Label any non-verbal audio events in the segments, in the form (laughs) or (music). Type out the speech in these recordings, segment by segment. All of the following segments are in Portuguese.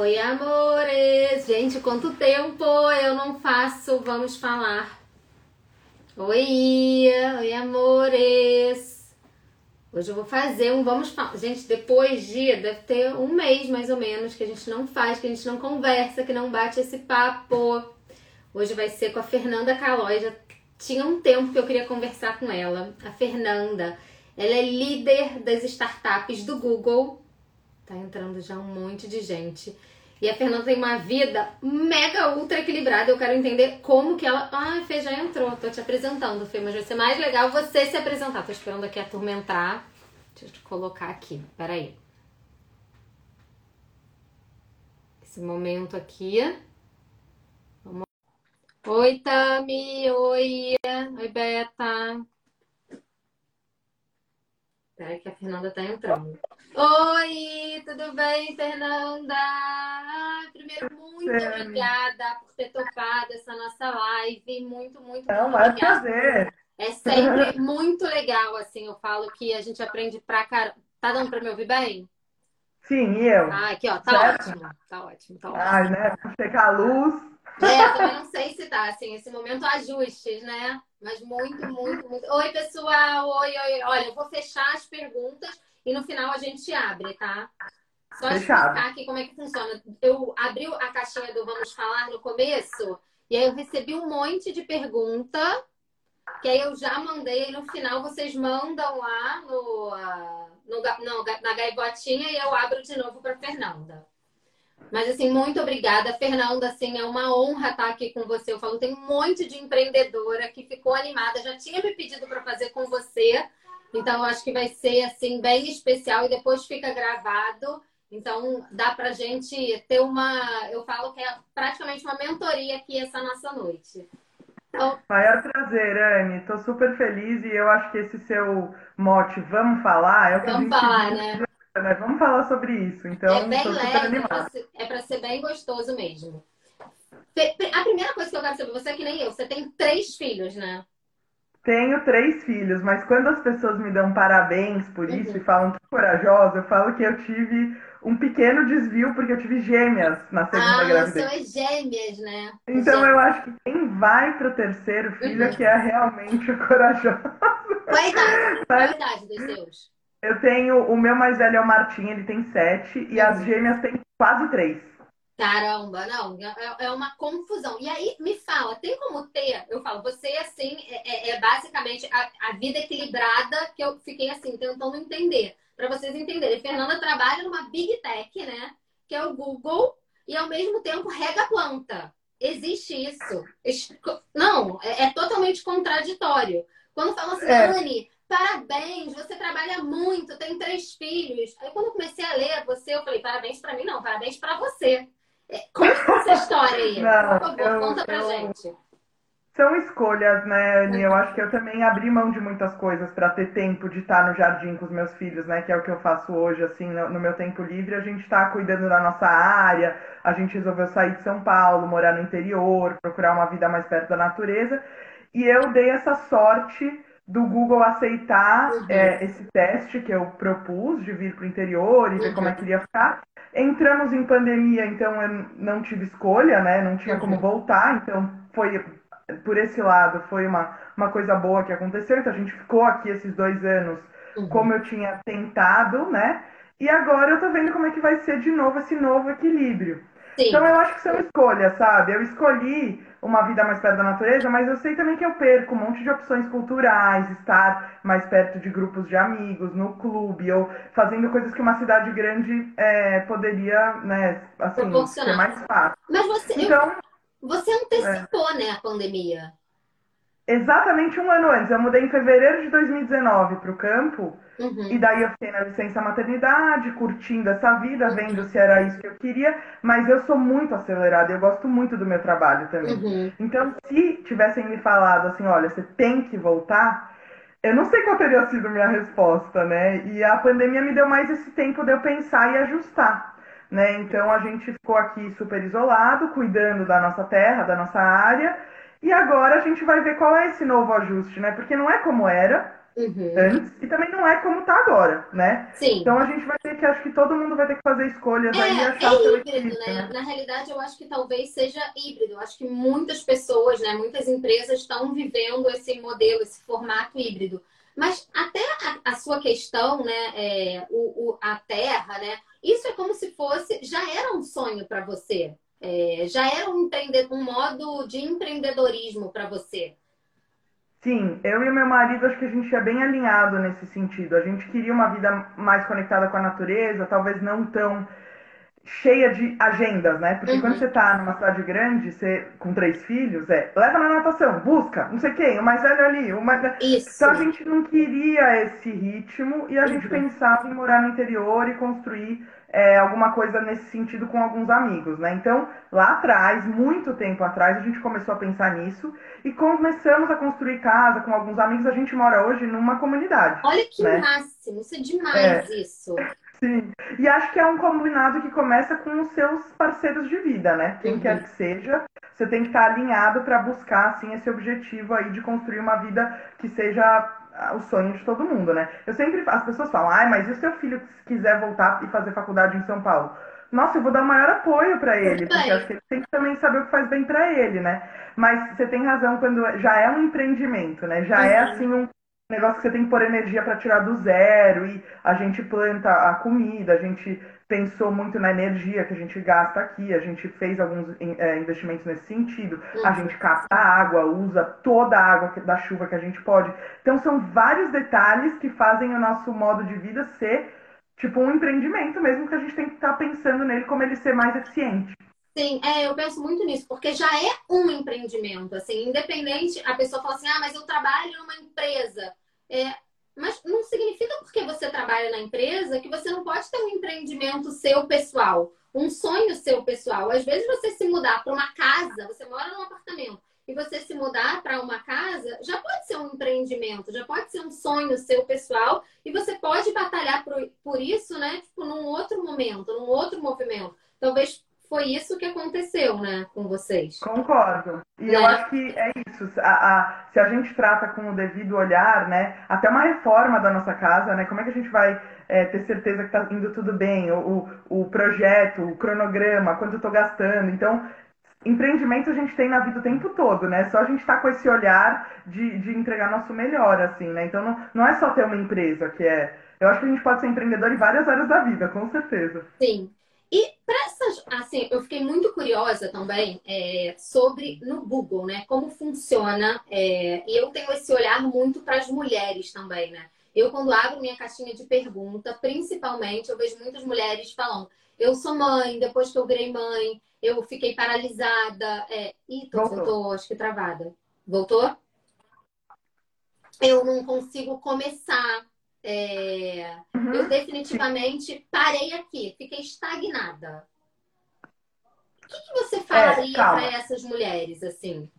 Oi, amores! Gente, quanto tempo eu não faço Vamos Falar. Oi, oi, amores! Hoje eu vou fazer um Vamos Falar. Gente, depois de. Deve ter um mês mais ou menos que a gente não faz, que a gente não conversa, que não bate esse papo. Hoje vai ser com a Fernanda Calói. Já tinha um tempo que eu queria conversar com ela. A Fernanda, ela é líder das startups do Google Tá entrando já um monte de gente. E a Fernanda tem uma vida mega ultra equilibrada. Eu quero entender como que ela. Ah, Fê já entrou. Tô te apresentando, Fê, mas vai ser mais legal você se apresentar. Tô esperando aqui a turma entrar. Deixa eu colocar aqui. Peraí. Esse momento aqui. Vamos... Oi, Tami. Oi. Oi, Beta. Peraí que a Fernanda tá entrando. Oi, tudo bem, Fernanda? Primeiro, muito é. obrigada por ter topado essa nossa live. Muito, muito, muito vai prazer. É sempre (laughs) muito legal, assim, eu falo que a gente aprende pra caramba. Tá dando pra me ouvir bem? Sim, e eu? Ah, aqui, ó, tá certo? ótimo. Tá ótimo, tá ótimo. Ai, né? Checar a luz. É, também não sei se tá, assim, esse momento ajustes, né? Mas muito, muito, muito. Oi, pessoal! Oi, oi. Olha, eu vou fechar as perguntas e no final a gente abre, tá? Só Fechado. explicar aqui como é que funciona. Eu abri a caixinha do Vamos Falar no começo e aí eu recebi um monte de pergunta que aí eu já mandei e no final vocês mandam lá no, no, no na gaivotinha e eu abro de novo para Fernanda. Mas, assim, muito obrigada, Fernanda. Assim, é uma honra estar aqui com você. Eu falo, tem um monte de empreendedora que ficou animada, já tinha me pedido para fazer com você. Então, eu acho que vai ser, assim, bem especial e depois fica gravado. Então, dá pra gente ter uma. Eu falo que é praticamente uma mentoria aqui essa nossa noite. Então... Maior prazer, Anne. Estou super feliz e eu acho que esse seu mote, vamos falar, é o que vamos a gente falar, né? né? Vamos falar sobre isso. Então, é bem leve, é para ser bem gostoso mesmo. A primeira coisa que eu quero saber, você é que nem eu, você tem três filhos, né? Tenho três filhos, mas quando as pessoas me dão parabéns por uhum. isso uhum. e falam que corajosa, eu falo que eu tive um pequeno desvio porque eu tive gêmeas na segunda ah, gravidez. Ah, são as gêmeas, né? Então gêmeas. eu acho que quem vai pro terceiro filho é uhum. é que é realmente corajosa. Qual a idade? (laughs) Qual a idade dos seus? Eu tenho. O meu mais velho é o Martim, ele tem sete, e as uhum. gêmeas têm quase três. Caramba, não, é, é uma confusão. E aí, me fala, tem como ter? Eu falo, você, assim, é, é, é basicamente a, a, vida equilibrada que eu fiquei, assim, tentando entender. Para vocês entenderem. Fernanda trabalha numa Big Tech, né? Que é o Google, e ao mesmo tempo rega planta. Existe isso. Não, é, é totalmente contraditório. Quando falam assim, é. Anne, parabéns, você trabalha muito, tem três filhos. Aí quando eu comecei a ler você, eu falei, parabéns para mim não, parabéns para você. É, conta essa história aí. Não, Por favor, eu, conta pra eu... gente. São escolhas, né, Anne? Eu acho que eu também abri mão de muitas coisas para ter tempo de estar no jardim com os meus filhos, né? Que é o que eu faço hoje, assim, no, no meu tempo livre. A gente está cuidando da nossa área, a gente resolveu sair de São Paulo, morar no interior, procurar uma vida mais perto da natureza. E eu dei essa sorte do Google aceitar uhum. é, esse teste que eu propus de vir para o interior e ver como é que iria ficar. Entramos em pandemia, então eu não tive escolha, né? Não tinha uhum. como voltar, então foi por esse lado foi uma, uma coisa boa que aconteceu. Então a gente ficou aqui esses dois anos uhum. como eu tinha tentado, né? E agora eu tô vendo como é que vai ser de novo esse novo equilíbrio. Sim. Então eu acho que são escolhas, sabe? Eu escolhi uma vida mais perto da natureza, mas eu sei também que eu perco um monte de opções culturais, estar mais perto de grupos de amigos, no clube, ou fazendo coisas que uma cidade grande é, poderia, né, assim, ser mais fácil. Mas você, então, eu, você antecipou, é. né, a pandemia. Exatamente um ano antes. Eu mudei em fevereiro de 2019 para o campo. Uhum. E daí eu fiquei na licença maternidade, curtindo essa vida, vendo se era isso que eu queria. Mas eu sou muito acelerada, eu gosto muito do meu trabalho também. Uhum. Então, se tivessem me falado assim, olha, você tem que voltar, eu não sei qual teria sido minha resposta, né? E a pandemia me deu mais esse tempo de eu pensar e ajustar. Né? Então a gente ficou aqui super isolado, cuidando da nossa terra, da nossa área, e agora a gente vai ver qual é esse novo ajuste, né? Porque não é como era, uhum. antes e também não é como tá agora, né? Sim. Então a gente vai ter que, acho que todo mundo vai ter que fazer escolhas é, aí e achar é o híbrido, né? né? Na realidade, eu acho que talvez seja híbrido. Eu acho que muitas pessoas, né, muitas empresas estão vivendo esse modelo, esse formato híbrido. Mas até a, a sua questão, né, é, o, o, a terra, né, isso é como se fosse, já era um sonho para você, é, já era um, um modo de empreendedorismo para você. Sim, eu e meu marido acho que a gente é bem alinhado nesse sentido. A gente queria uma vida mais conectada com a natureza, talvez não tão cheia de agendas, né? Porque uhum. quando você tá numa cidade grande, você com três filhos, é leva na natação, busca, não sei quem, o mais velho ali, o mais... Isso. Então a gente não queria esse ritmo e a uhum. gente pensava em morar no interior e construir é, alguma coisa nesse sentido com alguns amigos, né? Então, lá atrás, muito tempo atrás, a gente começou a pensar nisso e começamos a construir casa com alguns amigos. A gente mora hoje numa comunidade. Olha que né? máximo, isso é demais é. isso. Sim, e acho que é um combinado que começa com os seus parceiros de vida, né? Quem uhum. quer que seja, você tem que estar alinhado para buscar assim esse objetivo aí de construir uma vida que seja o sonho de todo mundo, né? Eu sempre, as pessoas falam, ai, mas e o seu filho quiser voltar e fazer faculdade em São Paulo? Nossa, eu vou dar o maior apoio para ele, porque acho que ele tem que também saber o que faz bem para ele, né? Mas você tem razão quando já é um empreendimento, né? Já é, uhum. é assim um negócio que você tem que pôr energia para tirar do zero e a gente planta a comida, a gente pensou muito na energia que a gente gasta aqui, a gente fez alguns é, investimentos nesse sentido, uhum. a gente capta água, usa toda a água da chuva que a gente pode. Então são vários detalhes que fazem o nosso modo de vida ser tipo um empreendimento mesmo que a gente tem que estar tá pensando nele como ele ser mais eficiente. Sim, é, eu penso muito nisso, porque já é um empreendimento, assim, independente, a pessoa fala assim, ah, mas eu trabalho numa empresa. É, mas não significa porque você trabalha na empresa que você não pode ter um empreendimento seu pessoal, um sonho seu pessoal. Às vezes você se mudar para uma casa, você mora num apartamento, e você se mudar para uma casa, já pode ser um empreendimento, já pode ser um sonho seu pessoal, e você pode batalhar por, isso, né? Tipo, num outro momento, num outro movimento. Talvez foi isso que aconteceu, né, com vocês. Concordo. E né? eu acho que é isso. A, a, se a gente trata com o devido olhar, né, até uma reforma da nossa casa, né, como é que a gente vai é, ter certeza que está indo tudo bem? O, o, o projeto, o cronograma, quanto eu estou gastando. Então, empreendimento a gente tem na vida o tempo todo, né? Só a gente tá com esse olhar de, de entregar nosso melhor, assim, né? Então não, não é só ter uma empresa que é. Eu acho que a gente pode ser empreendedor em várias áreas da vida, com certeza. Sim. E para essas, assim, eu fiquei muito curiosa também é, sobre no Google, né? Como funciona. É, e eu tenho esse olhar muito para as mulheres também, né? Eu, quando abro minha caixinha de pergunta, principalmente, eu vejo muitas mulheres falando: eu sou mãe, depois que eu virei mãe, eu fiquei paralisada. É... Ih, tô, voltou. voltou, acho que travada. Voltou? Eu não consigo começar. É... Uhum. Eu definitivamente parei aqui, fiquei estagnada. O que, que você falaria é, para essas mulheres, assim?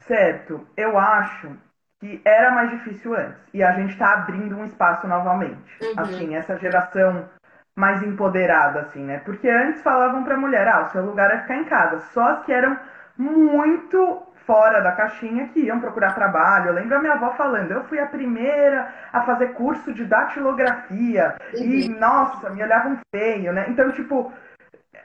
Certo, eu acho que era mais difícil antes. E a gente está abrindo um espaço novamente. Uhum. Assim, essa geração mais empoderada, assim, né? Porque antes falavam pra mulher, ah, o seu lugar é ficar em casa. Só as que eram muito fora da caixinha que iam procurar trabalho. Eu lembro a minha avó falando, eu fui a primeira a fazer curso de datilografia e, nossa, me olhavam feio, né? Então, tipo,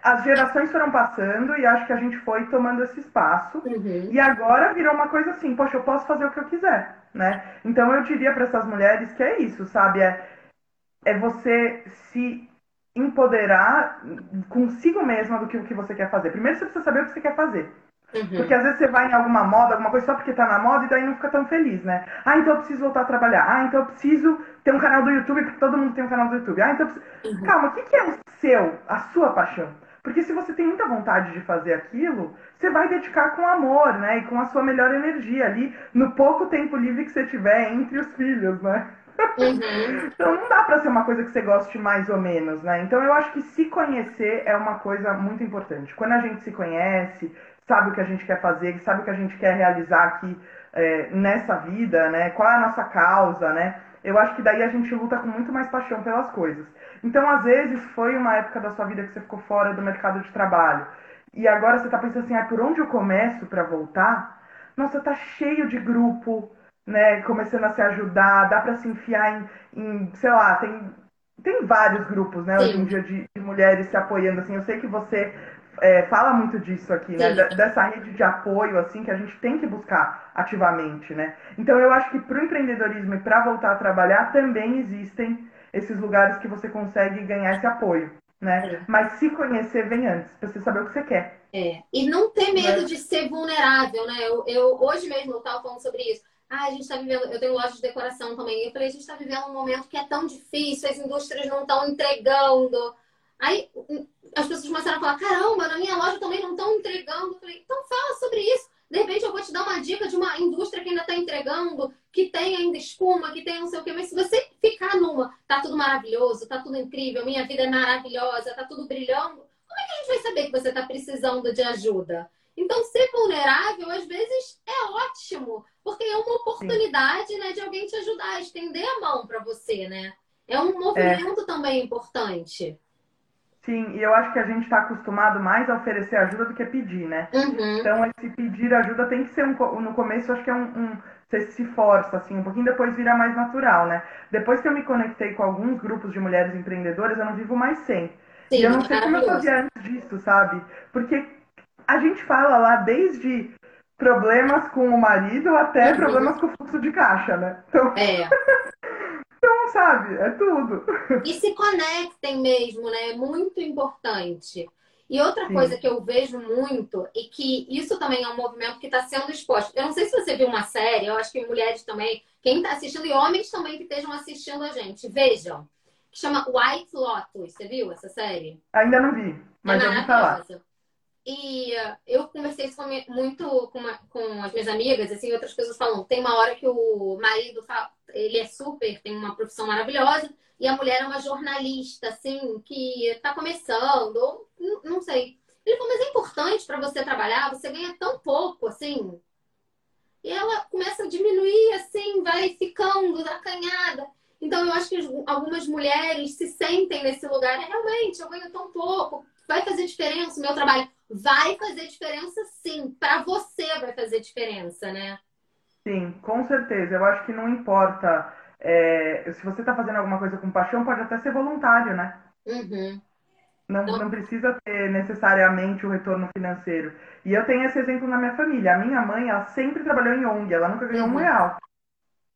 as gerações foram passando e acho que a gente foi tomando esse espaço. Uhum. E agora virou uma coisa assim, poxa, eu posso fazer o que eu quiser, né? Então eu diria para essas mulheres que é isso, sabe? É, é você se empoderar consigo mesma do que o que você quer fazer. Primeiro você precisa saber o que você quer fazer. Uhum. Porque às vezes você vai em alguma moda, alguma coisa só porque tá na moda e daí não fica tão feliz, né? Ah, então eu preciso voltar a trabalhar. Ah, então eu preciso ter um canal do YouTube porque todo mundo tem um canal do YouTube. Ah, então eu preciso... uhum. Calma, o que, que é o seu, a sua paixão? Porque se você tem muita vontade de fazer aquilo, você vai dedicar com amor, né? E com a sua melhor energia ali, no pouco tempo livre que você tiver entre os filhos, né? Uhum. então não dá para ser uma coisa que você goste mais ou menos, né? Então eu acho que se conhecer é uma coisa muito importante. Quando a gente se conhece, sabe o que a gente quer fazer, sabe o que a gente quer realizar aqui é, nessa vida, né? Qual é a nossa causa, né? Eu acho que daí a gente luta com muito mais paixão pelas coisas. Então, às vezes, foi uma época da sua vida que você ficou fora do mercado de trabalho. E agora você está pensando assim, ah, por onde eu começo para voltar? Nossa, tá cheio de grupo, né, começando a se ajudar, dá para se enfiar em, em, sei lá, tem, tem vários grupos, né, Sim. hoje em dia de, de, mulheres se apoiando, assim, eu sei que você é, fala muito disso aqui, né, dessa rede de apoio, assim, que a gente tem que buscar ativamente, né. Então eu acho que para o empreendedorismo e para voltar a trabalhar também existem esses lugares que você consegue ganhar esse apoio né? É. Mas se conhecer vem antes, pra você saber o que você quer. É. E não ter medo né? de ser vulnerável, né? Eu, eu hoje mesmo eu tava falando sobre isso. Ah, a gente está vivendo, eu tenho loja de decoração também. Eu falei, a gente está vivendo um momento que é tão difícil, as indústrias não estão entregando. Aí as pessoas começaram a falar, caramba, na minha loja também não estão entregando. Eu falei, então fala sobre isso. De repente eu vou te dar uma dica de uma indústria que ainda está entregando, que tem ainda espuma, que tem não sei o quê. Mas se você ficar numa, tá tudo maravilhoso, tá tudo incrível, minha vida é maravilhosa, tá tudo brilhando, como é que a gente vai saber que você está precisando de ajuda? Então, ser vulnerável, às vezes, é ótimo, porque é uma oportunidade né, de alguém te ajudar, estender a mão para você, né? É um movimento é. também importante. Sim, e eu acho que a gente está acostumado mais a oferecer ajuda do que pedir, né? Uhum. Então, esse pedir ajuda tem que ser um. No começo, eu acho que é um, um. Você se força, assim, um pouquinho, depois vira mais natural, né? Depois que eu me conectei com alguns grupos de mulheres empreendedoras, eu não vivo mais sem. Sim, e eu não sei como eu fazia antes disso, sabe? Porque a gente fala lá desde problemas com o marido até uhum. problemas com o fluxo de caixa, né? Então... É. (laughs) Então, sabe, é tudo. E se conectem mesmo, né? É muito importante. E outra Sim. coisa que eu vejo muito, e que isso também é um movimento que está sendo exposto. Eu não sei se você viu uma série, eu acho que mulheres também, quem está assistindo, e homens também que estejam assistindo a gente, vejam. Que chama White Lotus. Você viu essa série? Ainda não vi, mas é eu vou falar. E eu conversei isso muito com, uma, com, as minhas amigas, assim, outras pessoas falam, tem uma hora que o marido fala, ele é super, tem uma profissão maravilhosa, e a mulher é uma jornalista, assim, que está começando, ou não sei. Ele falou, mas é importante para você trabalhar, você ganha tão pouco, assim. E ela começa a diminuir, assim, vai ficando acanhada. Então, eu acho que algumas mulheres se sentem nesse lugar, é, realmente, eu ganho tão pouco, vai fazer diferença o meu trabalho? Vai fazer diferença sim, para você vai fazer diferença, né? Sim, com certeza. Eu acho que não importa. É, se você está fazendo alguma coisa com paixão, pode até ser voluntário, né? Uhum. Não, não precisa ter necessariamente o retorno financeiro. E eu tenho esse exemplo na minha família. A minha mãe, ela sempre trabalhou em ONG, ela nunca ganhou uhum. um real.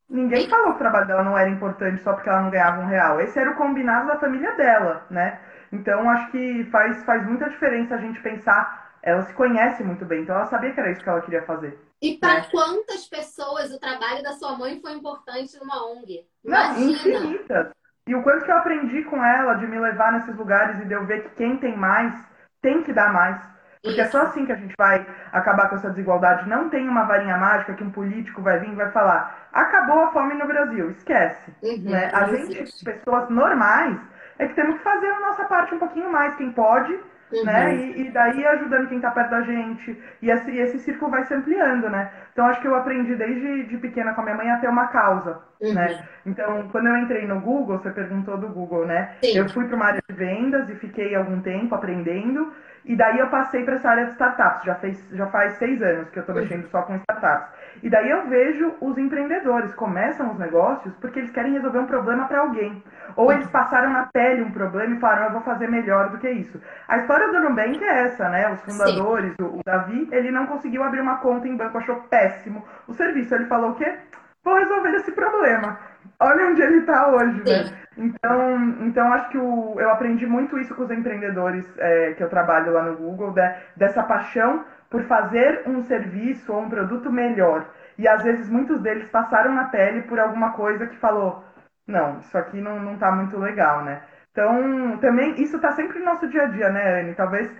Ninguém falou que o trabalho dela não era importante só porque ela não ganhava um real. Esse era o combinado da família dela, né? Então, acho que faz, faz muita diferença a gente pensar. Ela se conhece muito bem, então ela sabia que era isso que ela queria fazer. E para né? quantas pessoas o trabalho da sua mãe foi importante numa ONG? Imagina. Não, infinitas. E o quanto que eu aprendi com ela de me levar nesses lugares e de eu ver que quem tem mais tem que dar mais. Porque Isso. é só assim que a gente vai acabar com essa desigualdade. Não tem uma varinha mágica que um político vai vir e vai falar: acabou a fome no Brasil, esquece. Uhum, né? A gente, pessoas normais, é que temos que fazer a nossa parte um pouquinho mais, quem pode, uhum. né? E, e, daí ajudando quem está perto da gente. E esse, e esse círculo vai se ampliando, né? Então acho que eu aprendi desde de pequena com a minha mãe a ter uma causa, uhum. né? Então, quando eu entrei no Google, você perguntou do Google, né? Sim. Eu fui para uma área de vendas e fiquei algum tempo aprendendo. E daí eu passei para essa área de startups. Já, fez, já faz seis anos que eu estou uhum. mexendo só com startups. E daí eu vejo os empreendedores começam os negócios porque eles querem resolver um problema para alguém. Ou eles passaram na pele um problema e falaram, eu vou fazer melhor do que isso. A história do Nubank é essa, né? Os fundadores, o, o, Davi, ele não conseguiu abrir uma conta em banco, achou péssimo o serviço. Ele falou o quê? Vou resolver esse problema. Olha onde ele está hoje, né? Sim. né? Então, então acho que o, eu aprendi muito isso com os empreendedores é, que eu trabalho lá no Google, de, dessa paixão por fazer um serviço ou um produto melhor. E às vezes muitos deles passaram na pele por alguma coisa que falou, não, isso aqui não, não tá muito legal, né? Então, também, isso tá sempre no nosso dia a dia, né, Anne? Talvez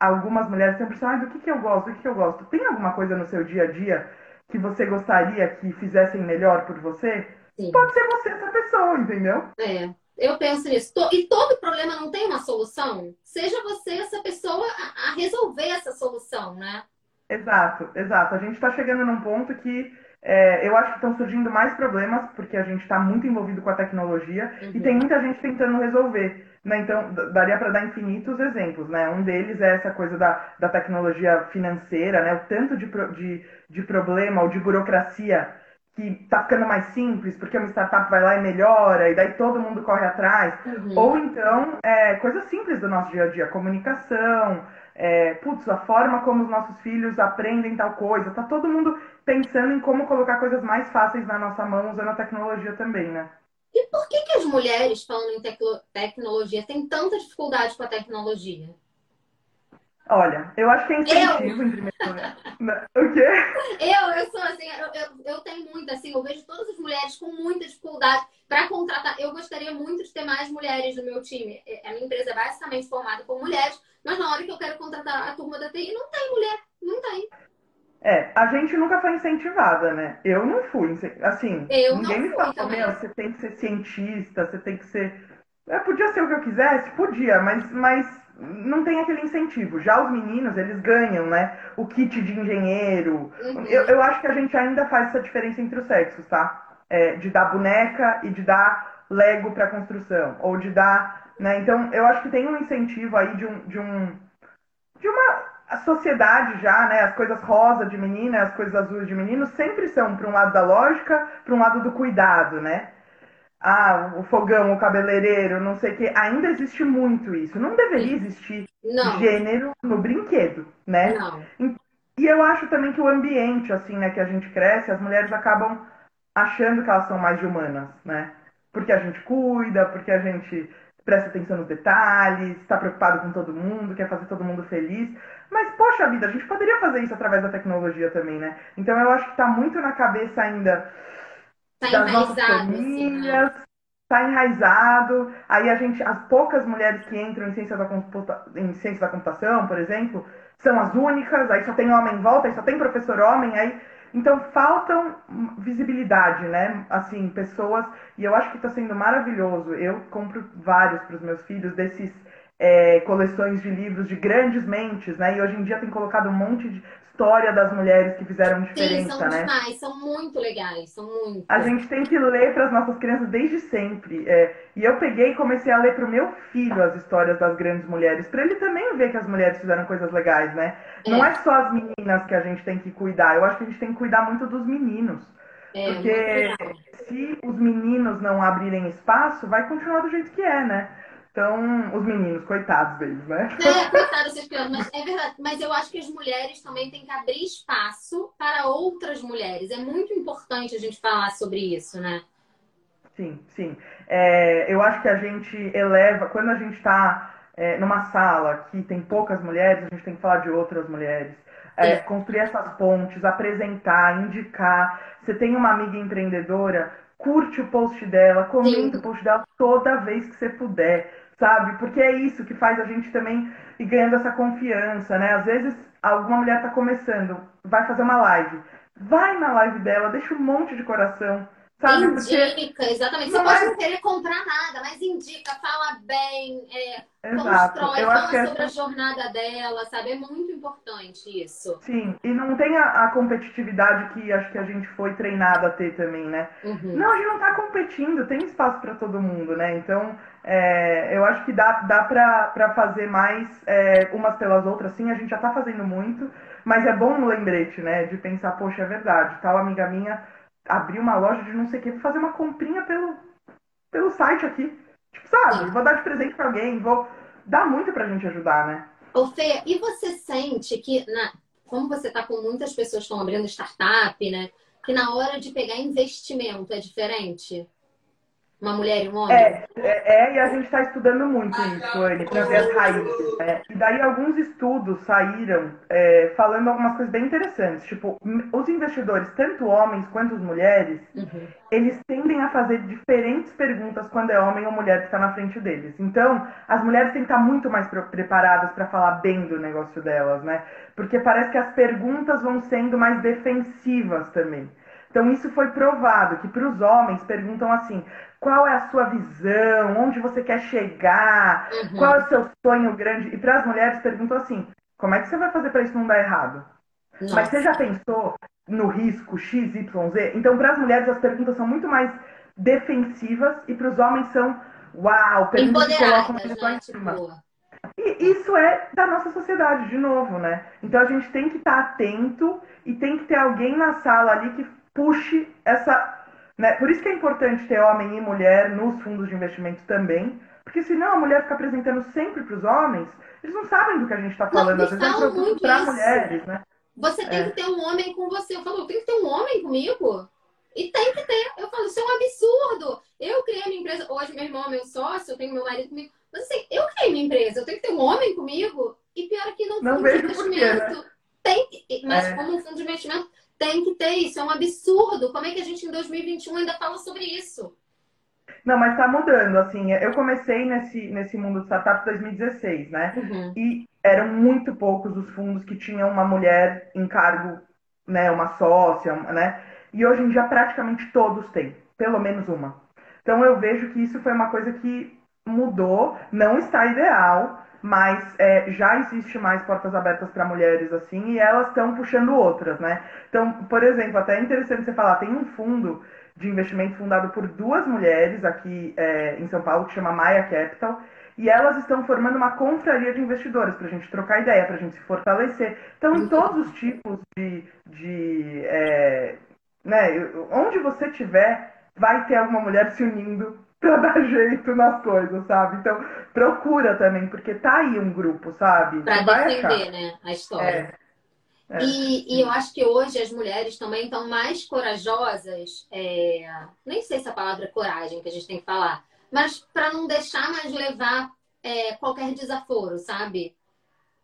algumas mulheres sempre pensam, ah, do que, que eu gosto, do que, que eu gosto. Tem alguma coisa no seu dia a dia que você gostaria que fizessem melhor por você? Sim. Pode ser você essa pessoa, entendeu? É. Eu penso nisso. E todo problema não tem uma solução. Seja você essa pessoa a resolver essa solução, né? Exato, exato. A gente está chegando num ponto que é, eu acho que estão surgindo mais problemas, porque a gente está muito envolvido com a tecnologia uhum. e tem muita gente tentando resolver. Né? Então, daria para dar infinitos exemplos. Né? Um deles é essa coisa da, da tecnologia financeira, né? o tanto de, de, de problema ou de burocracia que tá ficando mais simples, porque uma startup vai lá e melhora, e daí todo mundo corre atrás. Uhum. Ou então, é, coisas simples do nosso dia a dia, comunicação, é, putz, a forma como os nossos filhos aprendem tal coisa. Tá todo mundo pensando em como colocar coisas mais fáceis na nossa mão usando a tecnologia também, né? E por que, que as mulheres, falando em tecnologia, têm tanta dificuldade com a tecnologia? Olha, eu acho que é incentivo eu... em primeiro lugar. o quê? Eu, eu sou assim, eu, eu, eu, tenho muito, assim, eu vejo todas as mulheres com muita dificuldade para contratar. Eu gostaria muito de ter mais mulheres no meu time. A minha empresa é basicamente formada por mulheres, mas na hora que eu quero contratar a turma da TI, não tem mulher, não tem. É, a gente nunca foi incentivada, né? Eu não fui, assim, eu ninguém me falou, meu, você tem que ser cientista, você tem que ser. Eu podia ser o que eu quisesse? Podia, mas, mas não tem aquele incentivo. Já os meninos, eles ganham, né? O kit de engenheiro. Uhum. Eu, eu acho que a gente ainda faz essa diferença entre os sexos, tá? É, de dar boneca e de dar Lego para construção. Ou de dar. Né? Então, eu acho que tem um incentivo aí de um. De, um, de uma a sociedade já, né, as coisas rosa de menina, as coisas azuis de menino, sempre são para um lado da lógica, para um lado do cuidado, né? Ah, o fogão, o cabeleireiro, não sei o que, ainda existe muito isso. Não deveria existir não. gênero no brinquedo, né? Não. E eu acho também que o ambiente, assim, né, que a gente cresce, as mulheres acabam achando que elas são mais humanas, né? Porque a gente cuida, porque a gente presta atenção nos detalhes, está preocupado com todo mundo, quer fazer todo mundo feliz. Mas, poxa vida, a gente poderia fazer isso através da tecnologia também, né? Então eu acho que está muito na cabeça ainda Tá das nossas famílias, está assim, né? enraizado. Aí a gente, as poucas mulheres que entram em ciência, da computa, em ciência da computação, por exemplo, são as únicas, aí só tem homem em volta, aí só tem professor homem, aí. Então faltam visibilidade, né? Assim, pessoas. E eu acho que está sendo maravilhoso. Eu compro vários para os meus filhos desses é, coleções de livros de grandes mentes, né? E hoje em dia tem colocado um monte de história das mulheres que fizeram diferença, Sim, são né? Demais, são muito legais, são muito. A gente tem que ler para as nossas crianças desde sempre. É, e eu peguei e comecei a ler para o meu filho as histórias das grandes mulheres, para ele também ver que as mulheres fizeram coisas legais, né? É. Não é só as meninas que a gente tem que cuidar, eu acho que a gente tem que cuidar muito dos meninos. É, porque se os meninos não abrirem espaço, vai continuar do jeito que é, né? Então, os meninos, coitados deles, né? (laughs) É, coitados desses piores, mas é verdade. Mas eu acho que as mulheres também têm que abrir espaço para outras mulheres. É muito importante a gente falar sobre isso, né? Sim, sim. É, eu acho que a gente eleva, quando a gente está é, numa sala que tem poucas mulheres, a gente tem que falar de outras mulheres. É, construir essas pontes, apresentar, indicar. Você tem uma amiga empreendedora, curte o post dela, comenta Sim. o post dela toda vez que você puder sabe? Porque é isso que faz a gente também ir ganhando essa confiança, né? Às vezes alguma mulher tá começando, vai fazer uma live. Vai na live dela, deixa um monte de coração, sabe? Indica, Porque... exatamente. Você não pode é... não querer comprar nada, mas indica, fala bem, é, Exato. constrói, Eu fala sobre essa... a jornada dela, sabe? É muito importante isso. Sim, e não tem a, a, competitividade que acho que a gente foi treinado a ter também, né? Uhum. Não, a gente não tá competindo, tem espaço para todo mundo, né? Então, é, eu acho que dá, dá para fazer mais é, umas pelas outras, sim, a gente já está fazendo muito, mas é bom um lembrete, né? De pensar, poxa, é verdade, tal amiga minha abriu uma loja de não sei o que, vou fazer uma comprinha pelo, pelo site aqui. Tipo, sabe? Vou dar de presente para alguém, vou. Dá muito pra gente ajudar, né? Ô, Fê, e você sente que, na... como você tá com muitas pessoas que estão abrindo startup, né? Que na hora de pegar investimento é diferente? Uma mulher e um homem? É, é, é e a gente está estudando muito isso, Anne, para ver as raízes. Né? E daí alguns estudos saíram é, falando algumas coisas bem interessantes. Tipo, os investidores, tanto homens quanto as mulheres, uhum. eles tendem a fazer diferentes perguntas quando é homem ou mulher que está na frente deles. Então, as mulheres têm que estar muito mais preparadas para falar bem do negócio delas, né? Porque parece que as perguntas vão sendo mais defensivas também. Então, isso foi provado, que para os homens perguntam assim: qual é a sua visão, onde você quer chegar, uhum. qual é o seu sonho grande. E para as mulheres perguntam assim: como é que você vai fazer para isso não dar errado? Nossa. Mas você já pensou no risco X, Y, Z? Então, para as mulheres, as perguntas são muito mais defensivas e para os homens são uau, perguntas que colocam a pessoa em cima. E isso é da nossa sociedade, de novo, né? Então a gente tem que estar atento e tem que ter alguém na sala ali que puxe essa. Né? Por isso que é importante ter homem e mulher nos fundos de investimento também, porque senão a mulher fica apresentando sempre para os homens, eles não sabem do que a gente está falando, não, às vezes é para mulheres, né? Você tem é. que ter um homem com você. Eu falo, tem que ter um homem comigo? E tem que ter. Eu falo, isso é um absurdo. Eu criei minha empresa. Hoje, meu irmão é meu sócio, eu tenho meu marido comigo. Mas assim, eu criei minha empresa, eu tenho que ter um homem comigo. E pior é que não, não fundo de investimento. né? Tem que, mas é. como um fundo de investimento, tem que ter isso. É um absurdo. Como é que a gente em 2021 ainda fala sobre isso? Não, mas tá mudando, assim. Eu comecei nesse, nesse mundo de startups em 2016, né? Uhum. E eram muito poucos os fundos que tinham uma mulher em cargo, né? Uma sócia, né? E hoje em dia praticamente todos têm, pelo menos uma. Então eu vejo que isso foi uma coisa que mudou, não está ideal, mas é, já existe mais portas abertas para mulheres assim e elas estão puxando outras, né? Então, por exemplo, até é interessante você falar, tem um fundo de investimento fundado por duas mulheres aqui é, em São Paulo que chama Maia Capital e elas estão formando uma confraria de investidores para a gente trocar ideia, para a gente se fortalecer. Então, em todos os tipos de, de é, né, onde você tiver, vai ter alguma mulher se unindo pra dar (laughs) jeito nas coisas, sabe? Então, procura também, porque tá aí um grupo, sabe? Pra defender, né, a história. É. É, e, e, eu acho que hoje as mulheres também estão mais corajosas, é... nem sei se a palavra é coragem que a gente tem que falar, mas para não deixar mais levar é, qualquer desaforo, sabe?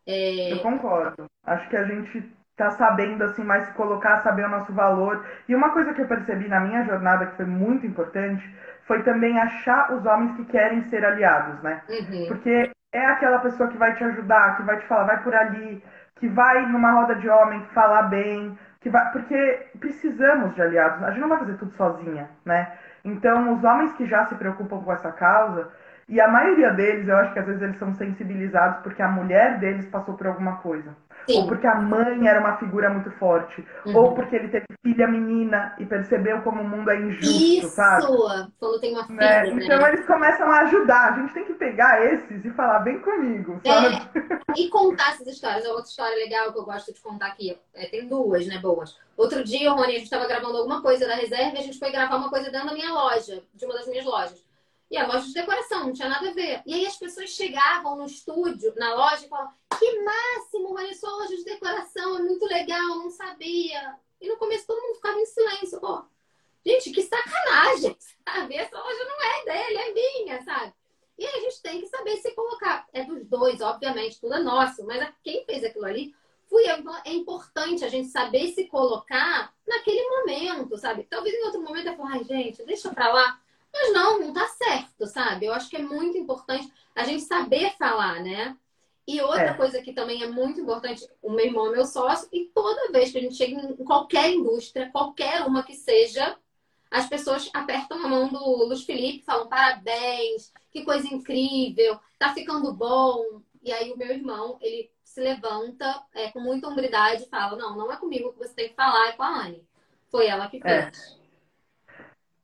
É... Eu concordo. Acho que a gente tá sabendo assim mais se colocar, saber o nosso valor. E uma coisa que eu percebi na minha jornada que foi muito importante foi também achar os homens que querem ser aliados, né? Uhum. Porque é aquela pessoa que vai te ajudar, que vai te falar, vai por ali, que vai numa roda de homem falar bem, que vai, porque precisamos de aliados. A gente não vai fazer tudo sozinha, né? Então, os homens que já se preocupam com essa causa, e a maioria deles, eu acho que às vezes eles são sensibilizados porque a mulher deles passou por alguma coisa. Sim. Ou porque a mãe era uma figura muito forte. Uhum. Ou porque ele teve filha menina e percebeu como o mundo é injusto, Isso, sabe? quando tem uma né? filha. Né? Então eles começam a ajudar. A gente tem que pegar esses e falar bem comigo, é, sabe? É, (laughs) e contar essas histórias. Outra história legal que eu gosto de contar aqui. É, tem duas, né, boas. Outro dia, Rony, a gente estava gravando alguma coisa da reserva e a gente foi gravar uma coisa dentro da minha loja, de uma das minhas lojas. E a loja de decoração, não tinha nada a ver. E aí as pessoas chegavam no estúdio, na loja, e falavam: Que máximo, olha só, loja de decoração, é muito legal, não sabia. E no começo todo mundo ficava em silêncio. Pô, gente, que sacanagem, (laughs) sabe? Essa loja não é dele, é minha, sabe? E aí a gente tem que saber se colocar. É dos dois, obviamente, tudo é nosso, mas quem fez aquilo ali fui eu. Então é importante a gente saber se colocar naquele momento, sabe? Talvez em outro momento eu falo, ai, gente, deixa pra lá. Mas não, não tá certo, sabe? Eu acho que é muito importante a gente saber falar, né? E outra é. coisa que também é muito importante, o meu irmão é meu sócio, e toda vez que a gente chega em qualquer indústria, qualquer uma que seja, as pessoas apertam a mão do Luiz Felipe, falam parabéns, que coisa incrível, tá ficando bom. E aí o meu irmão, ele se levanta é, com muita hombridade e fala, não, não é comigo que você tem que falar, é com a Anne. Foi ela que é. fez. É.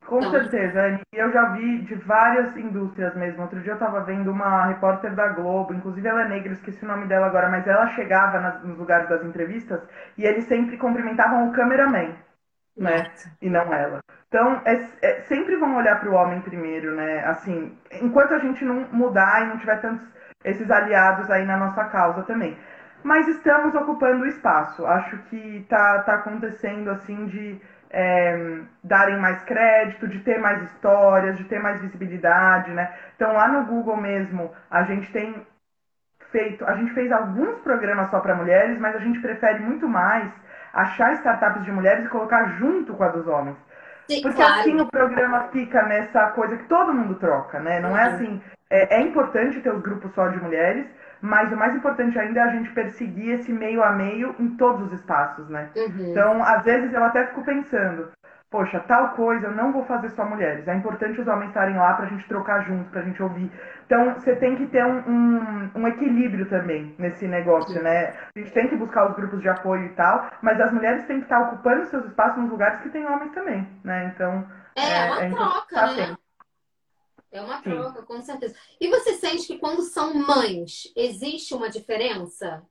Com então... certeza. Eu já vi de várias indústrias mesmo. Outro dia eu estava vendo uma repórter da Globo, inclusive ela é negra, esqueci o nome dela agora, mas ela chegava nas, nos lugares das entrevistas e eles sempre cumprimentavam o cameraman, né? E não ela. Então, é, é, sempre vão olhar para o homem primeiro, né? Assim, enquanto a gente não mudar e não tiver tantos esses aliados aí na nossa causa também. Mas estamos ocupando o espaço. Acho que tá, tá acontecendo assim de é, darem mais crédito, de ter mais histórias, de ter mais visibilidade, né? Então lá no Google mesmo a gente tem feito, a gente fez alguns programas só para mulheres, mas a gente prefere muito mais achar startups de mulheres e colocar junto com a dos homens. Sim, Porque claro. assim o programa fica nessa coisa que todo mundo troca, né? Não é uhum. é assim. É, é importante ter os grupos só de mulheres, mas o mais importante ainda é a gente perseguir esse meio a meio em todos os espaços, né? Uhum. Então, às vezes eu até fico pensando, poxa, tal coisa eu não vou fazer só mulheres. É importante os homens estarem lá pra gente trocar junto, pra gente ouvir. Então, você tem que ter um, um, um equilíbrio também nesse negócio, Sim. né? A gente tem que buscar os grupos de apoio e tal, mas as mulheres têm que estar ocupando seus espaços nos lugares que tem homens também, né? Então, é, é uma é troca, né? É uma Sim. troca, com certeza. E você sente que quando são mães, existe uma diferença?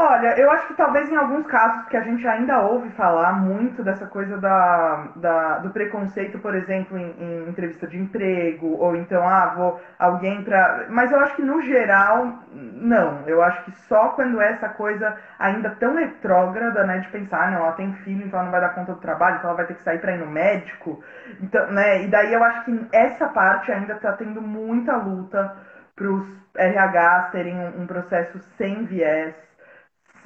Olha, eu acho que talvez em alguns casos, porque a gente ainda ouve falar muito dessa coisa da, da do preconceito, por exemplo, em, em, entrevista de emprego, ou então, ah, vou alguém pra. Mas eu acho que no geral, não. Eu acho que só quando é essa coisa ainda tão retrógrada, né, de pensar, ah, não, ela tem filho, então ela não vai dar conta do trabalho, então ela vai ter que sair pra ir no médico. Então, né, e daí eu acho que essa parte ainda tá tendo muita luta pros RHs terem um, um processo sem viés